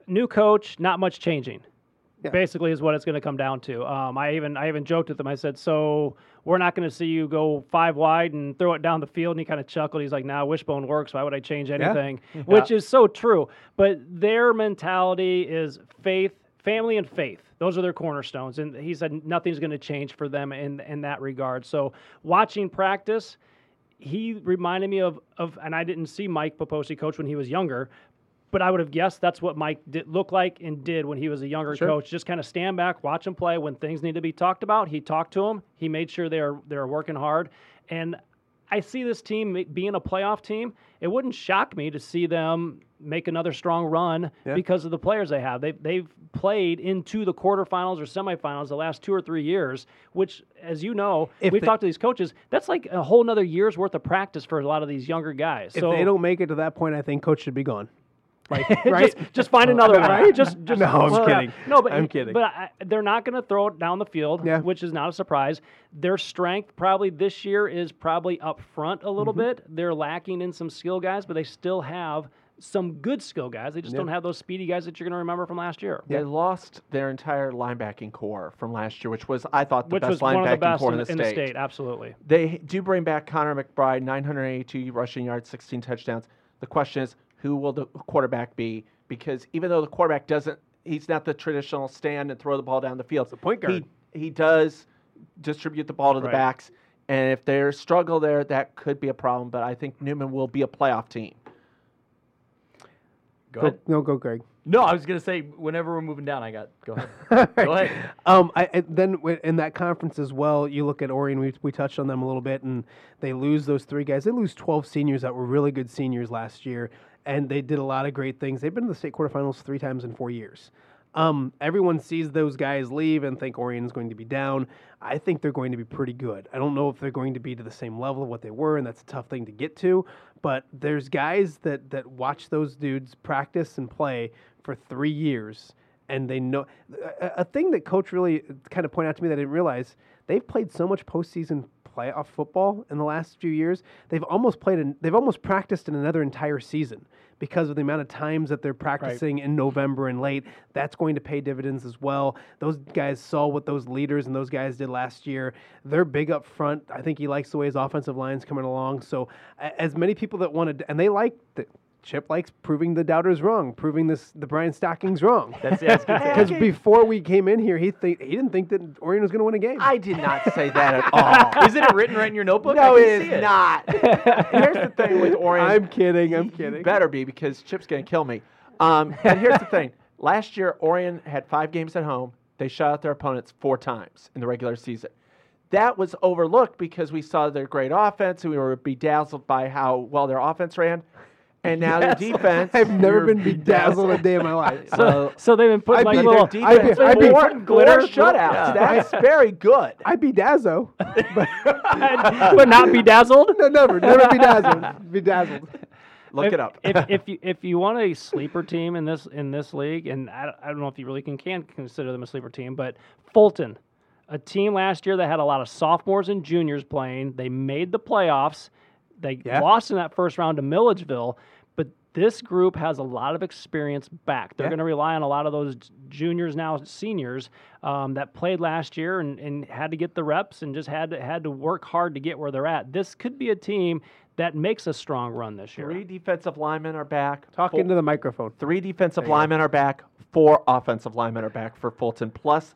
new coach, not much changing. Yeah. Basically, is what it's going to come down to. Um, I even I even joked with him. I said, "So we're not going to see you go five wide and throw it down the field." And he kind of chuckled. He's like, "Nah, wishbone works. Why would I change anything?" Which is so true. But their mentality is faith, family, and faith. Those are their cornerstones. And he said nothing's going to change for them in in that regard. So watching practice, he reminded me of of, and I didn't see Mike Papucci coach when he was younger, but I would have guessed that's what Mike did, looked like and did when he was a younger coach. Just kind of stand back, watch him play. When things need to be talked about, he talked to them. He made sure they're they're working hard. And I see this team being a playoff team. It wouldn't shock me to see them make another strong run Yeah. because of the players they have. They they've played into the quarterfinals or semifinals the last two or three years, which, as you know, If we've they- talked to these coaches. That's like a whole nother year's worth of practice for a lot of these younger guys. If so they don't make it to that point, I think coach should be gone. Like, just, right? just find another one. Right? Just, just No, I'm well, kidding. No, but I'm kidding. But I, they're not going to throw it down the field, Yeah. which is not a surprise. Their strength probably this year is probably up front a little Mm-hmm. bit. They're lacking in some skill guys, but they still have some good skill guys. They just don't have those speedy guys that you're going to remember from last year. They lost their entire linebacking corps from last year, which was, I thought, the Which best was one the linebacking best corps in, in the, in the state. state, absolutely. They do bring back Connor McBride, 982 rushing yards, 16 touchdowns. The question is, who will the quarterback be? Because even though the quarterback doesn't, he's not the traditional stand and throw the ball down the field. a point guard. He, he does distribute the ball to the backs. And if there's struggle there, that could be a problem. But I think Newman will be a playoff team. Go Go, ahead. no, go, Greg. No, I was gonna say whenever we're moving down, I got go ahead. Go ahead. Um, I, I then in that conference as well, you look at Orion. We we touched on them a little bit, and they lose those three guys. They lose twelve seniors that were really good seniors last year, and they did a lot of great things. They've been to the state quarterfinals three times in four years. Um, everyone sees those guys leave and think Orion's going to be down. I think they're going to be pretty good. I don't know if they're going to be to the same level of what they were, and that's a tough thing to get to. But there's guys that that watch those dudes practice and play for three years, and they know a, a thing that coach really kind of pointed out to me that I didn't realize. They've played so much postseason playoff football in the last few years, they've almost played. An, they've almost practiced in another entire season because of the amount of times that they're practicing in November and late. That's going to pay dividends as well. Those guys saw what those leaders and those guys did last year. They're big up front. I think he likes the way his offensive line's coming along. So, as many people that wanted, and they like the. Chip likes proving the doubters wrong, proving this the Brian Stockings wrong. That's, that's good. Because before we came in here, he think he didn't think that Orion was going to win a game. I did not say that at all. Isn't it written right in your notebook? no, it is it can is see it. not. here's the thing with Orion. I'm kidding. I'm You kidding. better be because Chip's going to kill me. Um, but here's the thing. Last year, Orion had five games at home. They shut out their opponents four times in the regular season. That was overlooked because we saw their great offense and we were bedazzled by how well their offense ran. And now the defense. I've never been bedazzled a day in my life. So, So they've been putting I like beat little. their I beat- I beat- four, putting glitter four shutouts. Yeah. That's very good. I bedazzo, but but not bedazzled. no, never, never bedazzled. Bedazzled. Look if, it up. if, if you if you want a sleeper team in this in this league, and I, I don't know if you really can can consider them a sleeper team, but Fulton, a team last year that had a lot of sophomores and juniors playing, they made the playoffs. They Yeah. lost in that first round to Milledgeville, but this group has a lot of experience back. They're Yeah. going to rely on a lot of those juniors now seniors um, that played last year and, and had to get the reps and just had to, had to work hard to get where they're at. This could be a team that makes a strong run this year. Three defensive linemen are back. Talk Four- into the microphone. Three defensive linemen are back. Four offensive linemen are back for Fulton. Plus,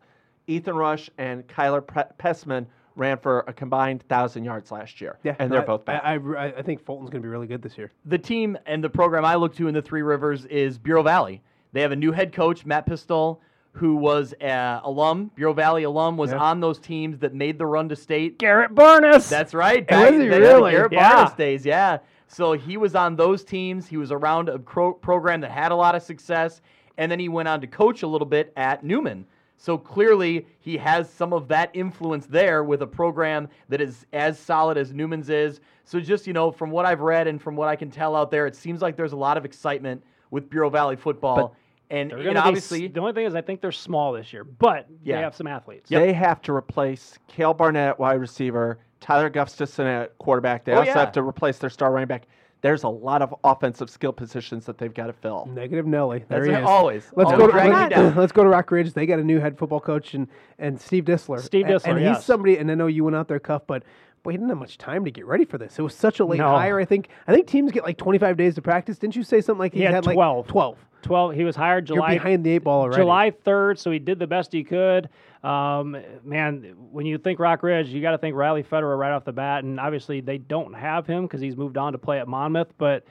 Ethan Rush and Kyler Pre- Pessman ran for a combined thousand yards last year. Yeah, and they're I- both back. I, I, I think Fulton's going to be really good this year. the team and the program I look to in the Three Rivers is Bureau Valley. They have a new head coach, Matt Pistol, who was uh, alum, Bureau Valley alum, was Yeah. on those teams that made the run to state. Garrett Barnes. That's right. Was he in the really? Garrett Yeah. Barnes days, yeah. So he was on those teams. He was around a pro- program that had a lot of success, and then he went on to coach a little bit at Newman. So clearly, he has some of that influence there with a program that is as solid as Newman's is. So just you know, from what I've read and from what I can tell out there, it seems like there's a lot of excitement with Bureau Valley football. and They're you gonna know, be obviously, s- the only thing is I think they're small this year, but Yeah. they have some athletes. They have to replace Cale Barnett at wide receiver, Tyler Gustafson at quarterback. They Oh, also yeah. have to replace their star running back. There's a lot of offensive skill positions that they've got to fill. Negative Nelly. There That's he is. always. Let's Always go to let's, down. let's go to Rock Ridge. They got a new head football coach and and Steve Disler. Steve A- Disler, and, he's yes. somebody. And I know you went out there, cuff, but boy, he didn't have much time to get ready for this. It was such a late No. hire. I think I think teams get like 25 days to practice. Didn't you say something like He he's had like 12. 12. 12. He was hired July. You're behind the eight ball already. July 3rd, so he did the best he could. Um, man, when you think Rock Ridge, you got to think Riley Federer right off the bat, and obviously they don't have him because he's moved on to play at Monmouth. But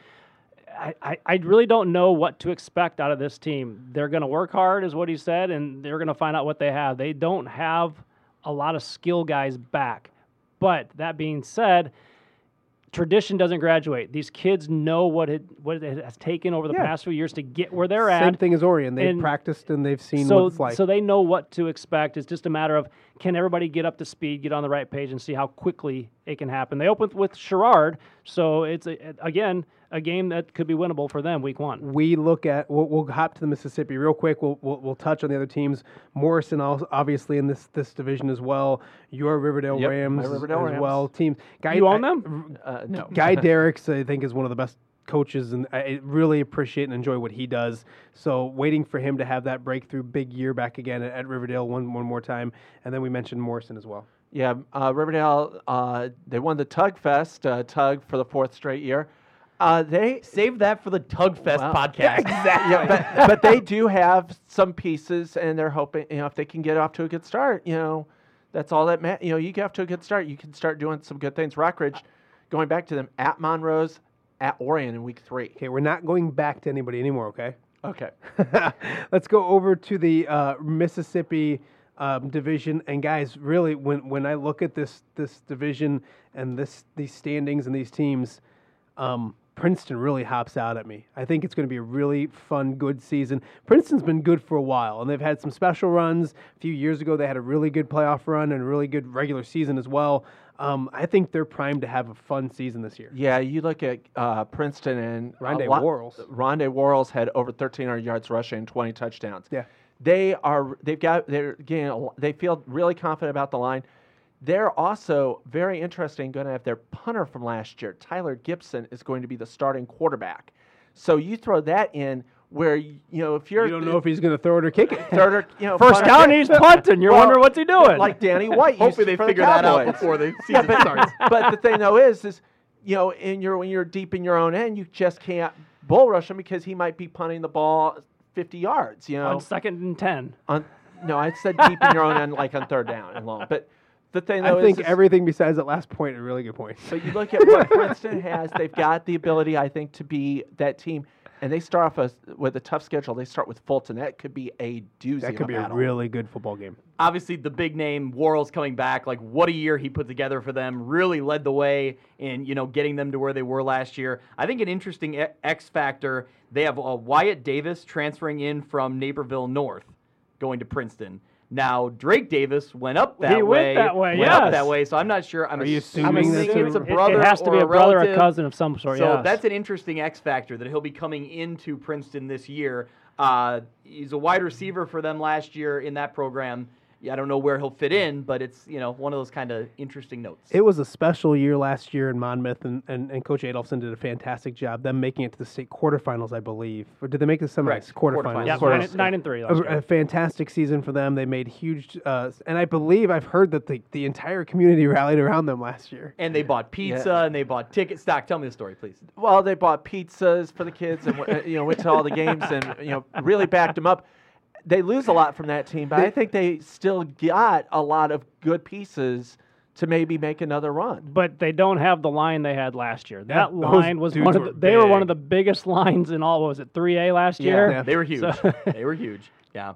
I, I, I really don't know what to expect out of this team. They're going to work hard, is what he said, and they're going to find out what they have. They don't have a lot of skill guys back. But that being said, tradition doesn't graduate. These kids know what it what it has taken over the Yeah. past few years to get where they're Same at. Same thing as Orion. They've and practiced and they've seen so, what it's like. so they know what to expect. It's just a matter of can everybody get up to speed, get on the right page, and see how quickly it can happen. They opened with Sherrard, so it's a, again a game that could be winnable for them week one. we look at we'll, we'll hop to the Mississippi real quick. We'll, we'll we'll touch on the other teams. Morrison al- obviously in this this division as well. Your Riverdale Yep, Rams Riverdale as, Rams. well. Teams. Guy, You own I- them? Uh, no. Guy Derricks, I think, is one of the best coaches, and I really appreciate and enjoy what he does. So, waiting for him to have that breakthrough big year back again at, at Riverdale one one more time, and then we mentioned Morrison as well. Yeah, uh, Riverdale, uh, they won the Tug Fest, uh, Tug for the fourth straight year. Uh, they save that for the Tugfest Wow. podcast. yeah, but, but they do have some pieces, and they're hoping you know if they can get off to a good start, you know, that's all that matters. You know, you get off to a good start, you can start doing some good things. Rockridge, going back to them at Monroe's, at Orion in week three. Okay, we're not going back to anybody anymore. Okay. Okay. Let's go over to the uh, Mississippi um, division. And guys, really, when when I look at this this division and this these standings and these teams, um, Princeton really hops out at me. I think it's going to be a really fun, good season. Princeton's been good for a while, and they've had some special runs. A few years ago, they had a really good playoff run and a really good regular season as well. Um, I think they're primed to have a fun season this year. Yeah, you look at uh, Princeton and Rondé lot- Worrells. Rondé Worrells had over 1,300 yards rushing and 20 touchdowns. Yeah. they are. They've got. They're getting. a They feel really confident about the line. They're also very interesting. Going to have their punter from last year, Tyler Gibson, is going to be the starting quarterback. So you throw that in where you know if you're You don't know if he's going to throw it or kick it. third or you know First punter- down, he's punting. You're Well, wondering what's he doing? like Danny White. Hopefully they for the figure that out before the season but, starts. but the thing though is, is you know, in your when you're deep in your own end, you just can't bull rush him because he might be punting the ball 50 yards. You know, on second and ten. on no, I said deep in your own end, like on third down and long. But the thing though I think is, is everything besides that last point are really good points. So you look at what Princeton has, they've got the ability, I think, to be that team. And they start off a, with a tough schedule. They start with Fulton. That could be a doozy. That of could be a battle. really good football game. obviously the big name Worrell's coming back. Like what a year he put together for them. Really led the way in you know getting them to where they were last year. I think an interesting X factor. They have uh, Wyatt Davis transferring in from Naperville North, going to Princeton. Now Drake Davis went up that He way. went that way, Went up that way. So I'm not sure. I'm Are you assuming that's assuming a- it's a It- It- brother it has to or be a brother or relative. cousin of some sort. So yes. that's an interesting X factor that he'll be coming into Princeton this year. Uh, he's a wide receiver for them last year in that program. Yeah, I don't know where he'll fit in, but it's you know one of those kind of interesting notes. It was a special year last year in Monmouth, and, and, and Coach Adolphson did a fantastic job. Them making it to the state quarterfinals, I believe, or did they make the semis? Correct. Quarterfinals. Quarterfinals. yeah, Quarters. nine, and- nine and three. A, Last a year. fantastic season for them. They made huge, uh, and I believe I've heard that the, the entire community rallied around them last year. and they bought pizza Yeah. and they bought tickets. Stock, tell me the story, please. Well, they bought pizzas for the kids and uh, you know went to all the games and you know really backed them up. They lose a lot from that team, but I think they still got a lot of good pieces to maybe make another run. but they don't have the line they had last year. That those line was one of were the, they were one of the biggest lines in all. what Was it three A last Yeah. year? Yeah. They were huge. So- they were huge. Yeah.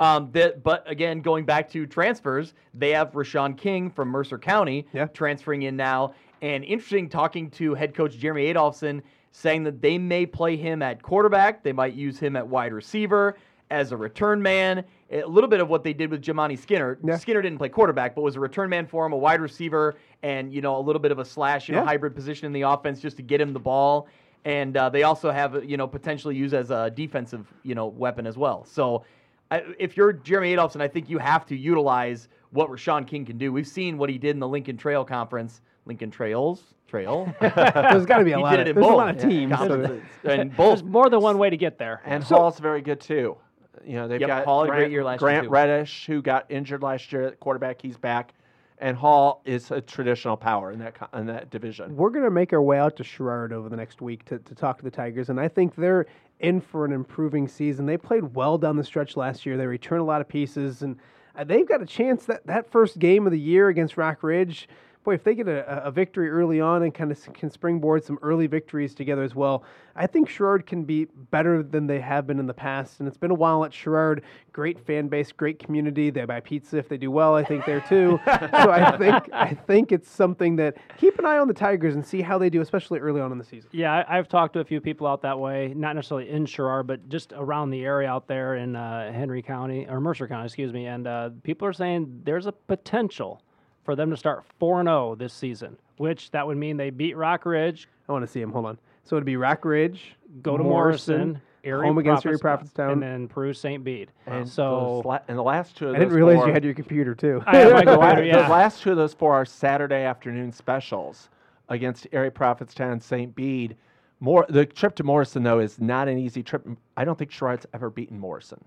Um, that, but again, going back to transfers, they have Rashawn King from Mercer County Yeah. transferring in now. And interesting talking to head coach Jeremy Adolphson, saying that they may play him at quarterback. They might use him at wide receiver as a return man. A little bit of what they did with Jamani Skinner. Yeah. Skinner didn't play quarterback, but was a return man for him, a wide receiver, and you know a little bit of a slash, you know, hybrid position in the offense just to get him the ball. And uh, they also have you know potentially use as a defensive you know weapon as well. So I, if you're Jeremy Adolphson, I think you have to utilize what Rashawn King can do. We've seen what he did in the Lincoln Trail Conference. Lincoln Trails Trail. There's got to be a he lot did of it in there's both a lot of teams. so- conferences. and There's more than one way to get there. And Hall's very good too. You know they've Yep, got Hall Grant, great year last Grant too. Reddish, who got injured last year at quarterback. He's back, and Hall is a traditional power in that in that division. We're going to make our way out to Sherrard over the next week to, to talk to the Tigers, and I think they're in for an improving season. They played well down the stretch last year. They returned a lot of pieces, and uh, they've got a chance that that first game of the year against Rock Ridge. Boy, if they get a, a victory early on and kind of can springboard some early victories together as well, I think Sherrard can be better than they have been in the past. And it's been a while at Sherrard. Great fan base, great community. They buy pizza if they do well. I think there too. so I think I think it's something that keep an eye on the Tigers and see how they do, especially early on in the season. Yeah, I, I've talked to a few people out that way, not necessarily in Sherrard, but just around the area out there in uh, Henry County or Mercer County, excuse me. And uh, people are saying there's a potential for them to start four and zero this season, which that would mean they beat Rock Ridge, I want to see him. Hold on. So it'd be Rock Ridge, go to Morrison, Erie home against Erie Prophets- Prophetstown. and then Peru St. Bede. And so those la- and the last two of I didn't realize four- you had your computer too. I have my the, computer, yeah. the last two of those four are Saturday afternoon specials against Erie Prophetstown and St. Bede. More the trip to Morrison though is not an easy trip. I don't think Sherrard's ever beaten Morrison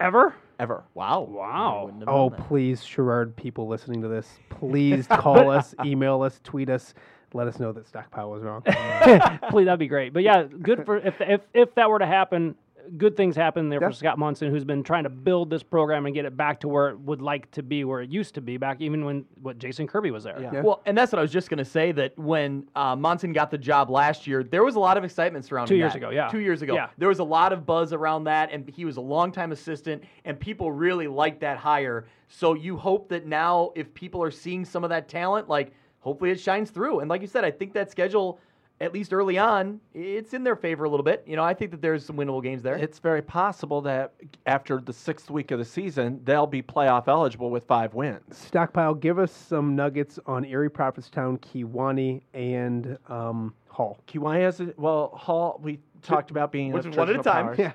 Ever? ever. wow. Wow. I wouldn't have Oh, please, Sherrard people listening to this, please call us, email us, tweet us, let us know that Stockpile was wrong. Please, that'd be great. But yeah, good for if if if that were to happen. Good things happen there Yeah. for Scott Munson, who's been trying to build this program and get it back to where it would like to be, where it used to be back, even when what Jason Kirby was there. Yeah. Yeah. Well, and that's what I was just going to say. That when uh, Monson got the job last year, there was a lot of excitement surrounding Two years that. ago, yeah. Two years ago, Yeah. there was a lot of buzz around that, and he was a longtime assistant, and people really liked that hire. So you hope that now, if people are seeing some of that talent, like hopefully it shines through. And like you said, I think that schedule, at least early on, it's in their favor a little bit. You know, I think that there's some winnable games there. It's very possible that after the sixth week of the season, they'll be playoff eligible with five wins. Stockpile, give us some nuggets on Erie Prophetstown, Kewanee, and um, Hall. Kewanee has a, well, Hall. We talked about being Which a one at a traditional time. power. Yeah.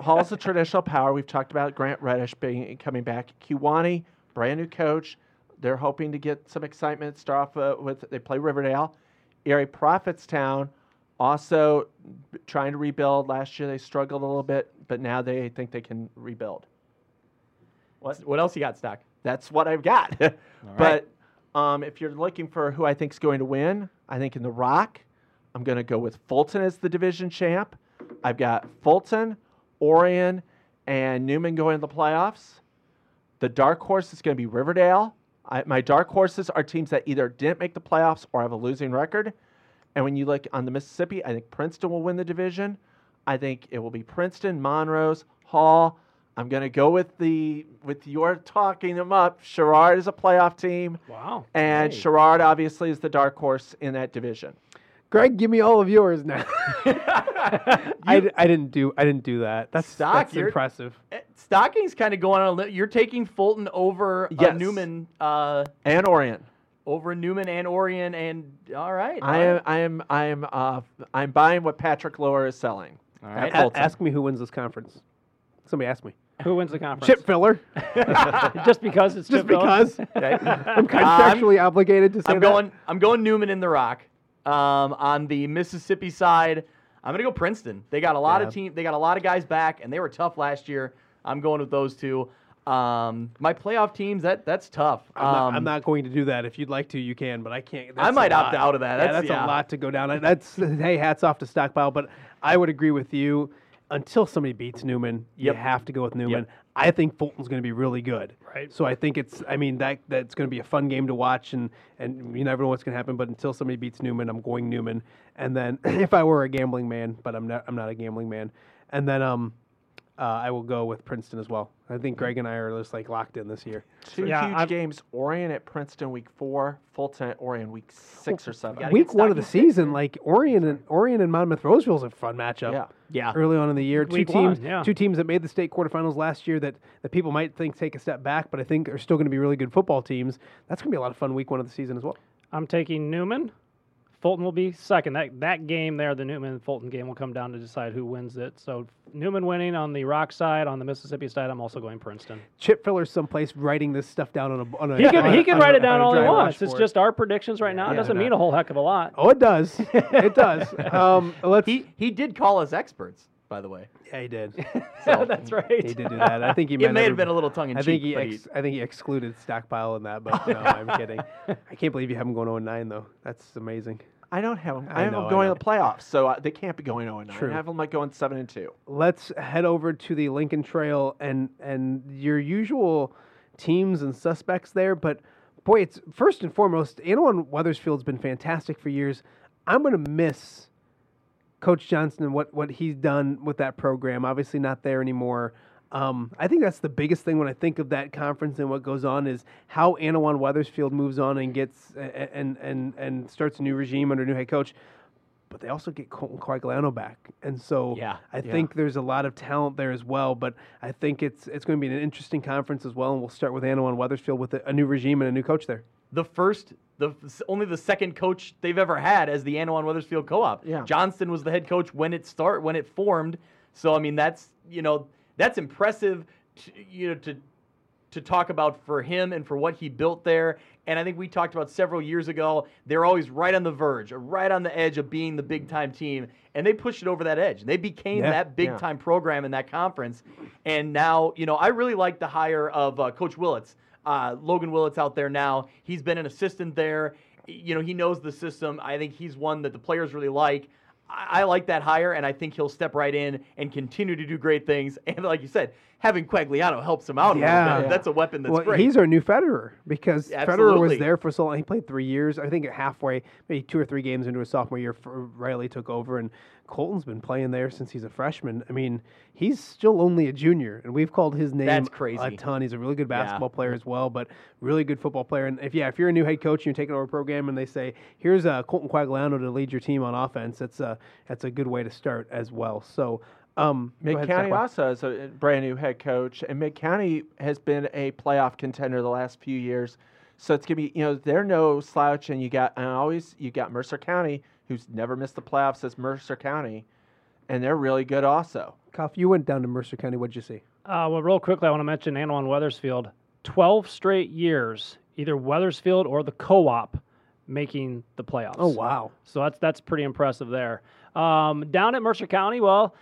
Hall's a traditional power. We've talked about Grant Reddish being coming back. Kewanee, brand new coach. they're hoping to get some excitement. Start off uh, with they play Riverdale, Erie Prophetstown, also trying to rebuild. Last year they struggled a little bit, but now they think they can rebuild. What, what else you got, Stock? That's what I've got. but um, if you're looking for who I think is going to win, I think in the Rock, I'm going to go with Fulton as the division champ. I've got Fulton, Orion, and Newman going to the playoffs. The dark horse is going to be Riverdale. I, my dark horses are teams that either didn't make the playoffs or have a losing record. And when you look on the Mississippi, I think Princeton will win the division. I think it will be Princeton, Monrose, Hall. I'm going to go with the with your talking them up. Sherrard is a playoff team, Wow. and Hey. Sherrard obviously is the dark horse in that division. Greg, give me all of yours now. I, d- I didn't do I didn't do that. That's, Stock, that's impressive. Stocking's kind of going on a li- You're taking Fulton over uh, Yes. Newman, uh, And Orion. over Newman and Orion, and all right. I all am I am I am uh, I'm buying what Patrick Lower is selling. All at right. A- Fulton. ask me who wins this conference. Somebody ask me. Who wins the conference? Chip filler. Just because it's Just Chip Phillips? because. I'm contractually obligated to say I'm that. going. I'm going Newman in the Rock. Um, on the Mississippi side, I'm gonna go Princeton. They got a lot Yeah. of team. They got a lot of guys back, and they were tough last year. I'm going with those two. Um, my playoff teams. That that's tough. I'm, not, I'm Um, not going to do that. If you'd like to, you can, but I can't. I that's a might opt out of that. Yeah, That's- that's yeah. a lot to go down. That's hey, hats off to Stockpile, but I would agree with you. Until somebody beats Newman, you have to go with Newman. Yep. I think Fulton's going to be really good. Right. So I think it's. I mean that that's going to be a fun game to watch, and and you never know what's going to happen. But until somebody beats Newman, I'm going Newman. And then if I were a gambling man, but I'm not. I'm not a gambling man. And then um, uh, I will go with Princeton as well. I think Greg and I are just like locked in this year. Two Yeah, huge I'm- games: Orion at Princeton week four, Fulton at Orion week six or seven. gotta week one of the Stockton fixed. season, like Orion and Orion and Monmouth Roseville is a fun matchup. Yeah. Yeah. Early on in the year, two Week teams, one, yeah. two teams that made the state quarterfinals last year that, that people might think take a step back, but I think are still going to be really good football teams. That's going to be a lot of fun week one of the season as well. I'm taking Newman. Fulton will be second. That that game there, the Newman Fulton game, will come down to decide who wins it. So Newman winning on the Rock side, on the Mississippi side, I'm also going Princeton. Chip Filler's someplace writing this stuff down on a. On a He can on he a- can on a- write it on down a all he wants. It's just our predictions right now. It Yeah, doesn't no. mean a whole heck of a lot. Oh, it does. it does. Um, let's. He he did call us experts, by the way. yeah, he did. So That's right. He did do that. I think he. it meant may have been a little tongue in I cheek. think he, but ex- I think he excluded stockpile in that, but no, I'm kidding. I can't believe you have him going 0 9 though. That's amazing. I don't have them. I I, have know, them I going know. to the playoffs, so uh, they can't be going 0 9. True. I have them like going seven and two. Let's head over to the Lincoln Trail and and your usual teams and suspects there, but boy, it's first and foremost, Annawan Wethersfield's been fantastic for years. I'm going to miss Coach Johnson and what, what he's done with that program. Obviously, not there anymore. Um, I think that's the biggest thing when I think of that conference and what goes on is how Annawan Wethersfield moves on and gets and and and starts a new regime under a new head coach. But they also get Colton back, and so Yeah. I think there's a lot of talent there as well. But I think it's it's going to be an interesting conference as well. And we'll start with Annawan Wethersfield with a, a new regime and a new coach there. The first, the only the second coach they've ever had as the Annawan Wethersfield Co-op. Yeah. Johnston was the head coach when it start when it formed. So I mean that's you know that's impressive. To, you know to to talk about for him and for what he built there. And I think we talked about several years ago. They're always right on the verge, or right on the edge of being the big time team, and they pushed it over that edge. They became Yeah. that big Yeah. time program in that conference. And now, you know, I really like the hire of uh, Coach Willits. Uh, Logan Willits out there now. He's been an assistant there. You know, he knows the system. I think he's one that the players really like. I I like that hire, and I think he'll step right in and continue to do great things. And like you said, having Quagliano helps him out. a little Yeah. that's a weapon that's well, great. he's our new Federer because Federer was there for so long. He played three years. I think halfway, maybe two or three games into his sophomore year, Riley took over, and Colton's been playing there since he's a freshman. I mean, he's still only a junior, and we've called his name That's crazy. a ton. He's a really good Yeah. basketball player as well, but really good football player. And if yeah, if you're a new head coach and you're taking over a program, and they say here's uh, Colton Quagliano to lead your team on offense, that's a that's a good way to start as well. So. Um, Mid County also is a brand new head coach, and Mid County has been a playoff contender the last few years. So it's gonna be, you know, they're no slouch, and you got, and always you got Mercer County, who's never missed the playoffs as Mercer County, and they're really good also. Cuff, you went down to Mercer County. What'd you see? Uh, well, real quickly, I want to mention Annawan Wethersfield. 12 straight years either Wethersfield or the co-op making the playoffs. Oh wow. So that's that's pretty impressive there. Um, down at Mercer County, well,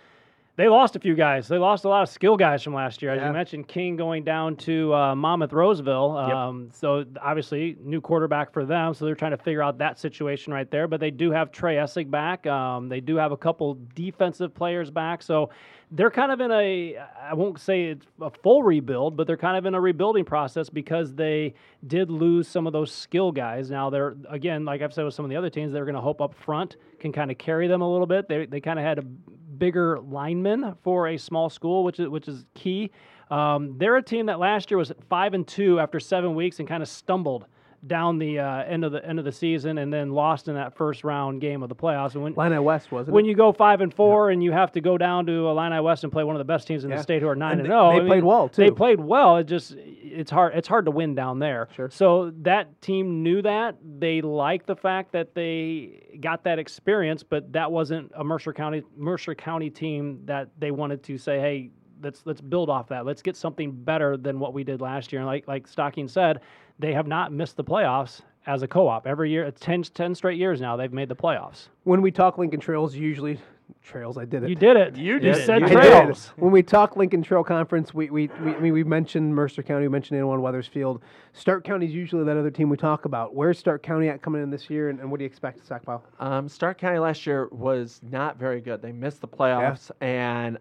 they lost a few guys. They lost a lot of skill guys from last year. As Yeah. you mentioned, King going down to uh, Monmouth Roseville. Um, So obviously, new quarterback for them. So they're trying to figure out that situation right there. But they do have Trey Essig back. Um, they do have a couple defensive players back. So they're kind of in a, I won't say it's a full rebuild, but they're kind of in a rebuilding process because they did lose some of those skill guys. Now they're, again, like I've said with some of the other teams, they're going to hope up front can kind of carry them a little bit. They, they kind of had a bigger lineman for a small school, which is which is key. Um, they're a team that last year was five and two after seven weeks and kind of stumbled down the uh, end of the end of the season and then lost in that first round game of the playoffs. And when Illini West wasn't when it? you go five and four and you have to go down to Illini West and play one of the best teams in Yeah. the state who are nine And and they- zero, they I mean, played well, too. They played well. It just it's hard it's hard to win down there. Sure. So that team knew that they liked the fact that they got that experience, but that wasn't a Mercer County Mercer County team that they wanted to say, hey. Let's let's build off that. Let's get something better than what we did last year. And like like Stocking said, they have not missed the playoffs as a co-op every year. It's 10, 10 straight years now they've made the playoffs. when we talk Lincoln Trails, usually trails. I did it. You did it. You You did it. said You trails. When we talk Lincoln Trail Conference, we we, we I mean we mentioned Mercer County, we mentioned Annawan Wethersfield. Stark County is usually that other team we talk about. Where's Stark County at coming in this year, and, and what do you expect, Stockpile? Um, Stark County last year was not very good. They missed the playoffs, and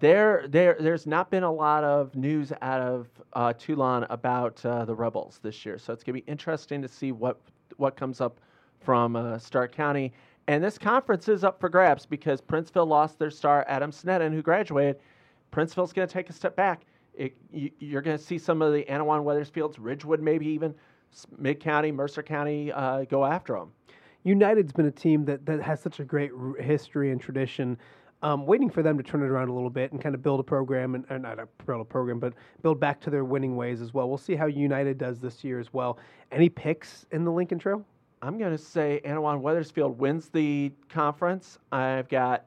there, there, there's not been a lot of news out of uh, Toulon about uh, the Rebels this year. So it's going to be interesting to see what what comes up from uh, Stark County. And this conference is up for grabs because Princeville lost their star Adam Sneddon, who graduated. Princeville's going to take a step back. It, you, you're going to see some of the Annawan Wethersfields, Ridgewood, maybe even Mid County, Mercer County uh, go after them. United's been a team that, that has such a great history and tradition. Um, waiting for them to turn it around a little bit and kind of build a program, and or not a, build a program, but build back to their winning ways as well. We'll see how United does this year as well. Any picks in the Lincoln Trail? I'm going to say Annawan Wethersfield wins the conference. I've got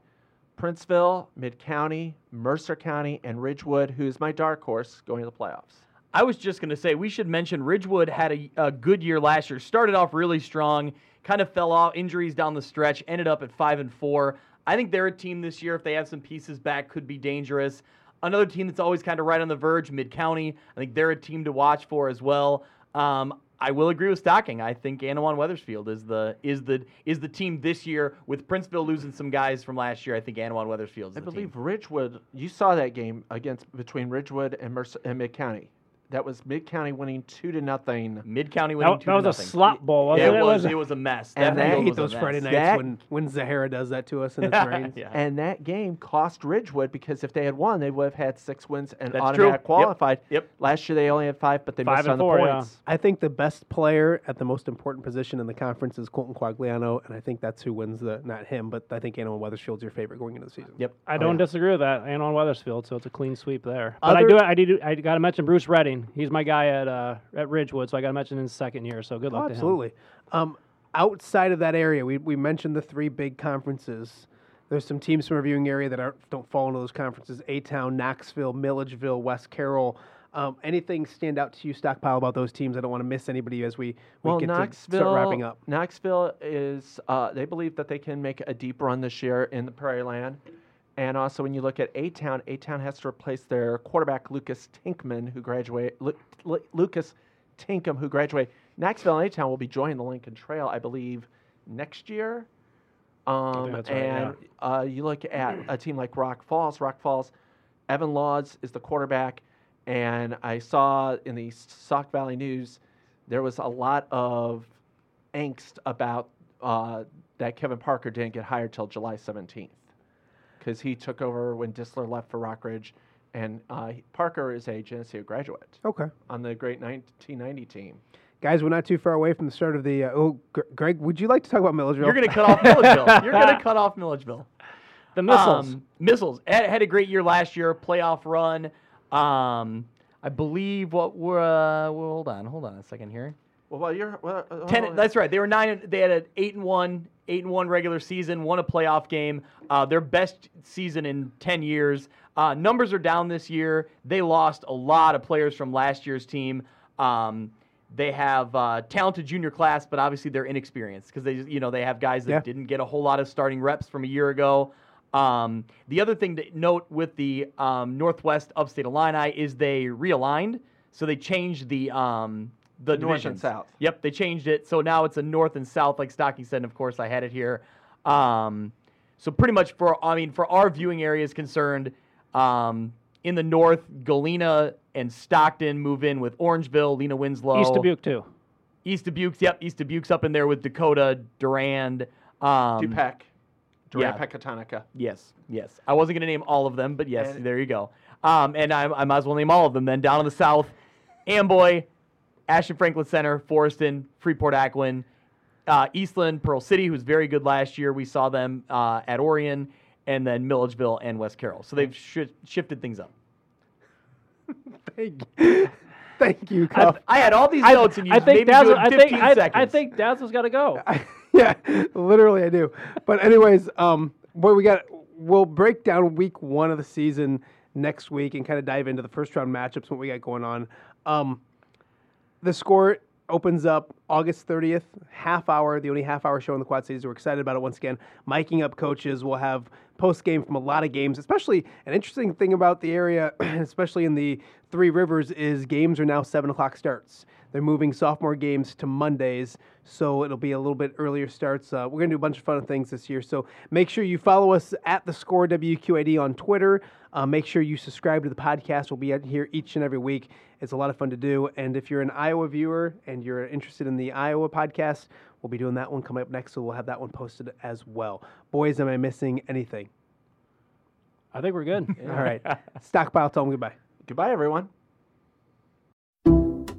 Princeville, Mid County, Mercer County, and Ridgewood, who's my dark horse going to the playoffs. I was just going to say we should mention Ridgewood had a, a good year last year. Started off really strong, kind of fell off, injuries down the stretch, ended up at five and four. I think they're a team this year. If they have some pieces back, could be dangerous. Another team that's always kind of right on the verge, Mid County. I think they're a team to watch for as well. Um, I will agree with Stocking. I think Annawan Wethersfield is the is the is the team this year. With Princeville losing some guys from last year, I think Annawan Wethersfield I the believe team. Ridgewood. You saw that game against between Ridgewood and Mercer and Mid County. That was Mid County winning two to nothing. Mid County winning That, two that to nothing. That was a nothing. slop bowl, wasn't It it? was. It was a mess. And That I I hate those mess. Friday nights That- when, when Zahara does that to us in the rains. Yeah. And that game cost Ridgewood because if they had won, they would have had six wins and That's automatic true. Yep. qualified. Yep. Last year they only had five, but they Five missed and on four, the yeah. points. I think the best player at the most important position in the conference is Colton Quagliano, and I think that's who wins the not him, but I think Annawan Wethersfield's your favorite going into the season. Yep. Oh, I Oh, don't yeah. disagree with that. Annawan Wethersfield, so it's a clean sweep there. But I do, I do, I got to mention Bruce Redding. He's my guy at uh, at Ridgewood, so I got to mention his second year. So good luck Oh, to him. absolutely. Um, outside of that area, we, we mentioned the three big conferences. There's some teams from our viewing area that aren't, don't fall into those conferences: A Town, Knoxville, Milledgeville, West Carroll. Um, anything stand out to you, Stockpile, about those teams? I don't want to miss anybody as we, we well, get Knoxville, to start wrapping up. Knoxville is uh, they believe that they can make a deep run this year in the Prairie Land, and also when you look at A Town, A Town has to replace their quarterback Lucas Tinkman, who graduate Lu- Lu- Lucas Tinkham, who graduated. Knoxville and A Town will be joining the Lincoln Trail, I believe, next year. Um, that's right, and uh, you look at a team like Rock Falls. Rock Falls, Evan Laws is the quarterback, and I saw in the Sauk Valley News there was a lot of angst about uh, that Kevin Parker didn't get hired till July 17th because he took over when Disler left for Rockridge, and uh, Parker is a Geneseo graduate Okay. on the great 1990 team. Guys, we're not too far away from the start of the. Uh, oh, Gr- Greg, would you like to talk about Milledgeville? You're going to cut off Milledgeville. You're going to cut off Milledgeville. The missiles. Um, missiles had, had a great year last year, playoff run. Um, I believe what were. Uh, well, hold on, hold on a second here. Well, well you're well, uh, Ten. That's right. They were nine. They had an eight and one, eight and one regular season. Won a playoff game. Uh, their best season in ten years. Uh, numbers are down this year. They lost a lot of players from last year's team. Um, They have uh, talented junior class, but obviously they're inexperienced because they, you know, they have guys that Yeah. didn't get a whole lot of starting reps from a year ago. Um, the other thing to note with the um, Northwest Upstate Illini is they realigned, so they changed the um, the North and south. Yep, they changed it, so now it's a north and south, like Stocking said. And of course, I had it here. Um, so pretty much for I mean, for our viewing area is concerned, um, in the north, Galena and Stockton move in with Orangeville, Lena Winslow, East Dubuque too. East Dubuque's, yep, East Dubuque's up in there with Dakota, Durand, um, Dupec, yeah. Pecatonica. Yes, yes. I wasn't going to name all of them, but yes, And- there you go. Um, and I, I might as well name all of them then. Down in the south, Amboy, Ashton Franklin Center, Foreston, Freeport Aquin, uh, Eastland, Pearl City, who's very good last year. We saw them uh, at Orion, and then Milledgeville and West Carroll. So they've shi shifted things up. Thank you. Thank you, Cuff. I had all these I, notes, and you I think made me do it I in think 15 I, seconds. I think Dazzle's got to go. yeah, literally I do. But anyways, um, boy, we got we'll break down week one of the season next week and kind of dive into the first round matchups, what we got going on. Um, the score opens up August 30th, half hour, the only half hour show in the Quad Cities. We're excited about it once again. Miking up coaches. We'll have post game from a lot of games, especially an interesting thing about the area, especially in the Three Rivers, is games are now 7 o'clock starts. They're moving sophomore games to Mondays, so it'll be a little bit earlier starts. Uh, we're going to do a bunch of fun things this year, so make sure you follow us at the score WQAD on Twitter. Uh, make sure you subscribe to the podcast. We'll be out here each and every week. It's a lot of fun to do. And if you're an Iowa viewer and you're interested in the Iowa podcast, we'll be doing that one coming up next, so we'll have that one posted as well. Boys, am I missing anything? I think we're good. All right. Stockpile, tell them goodbye. Goodbye, everyone.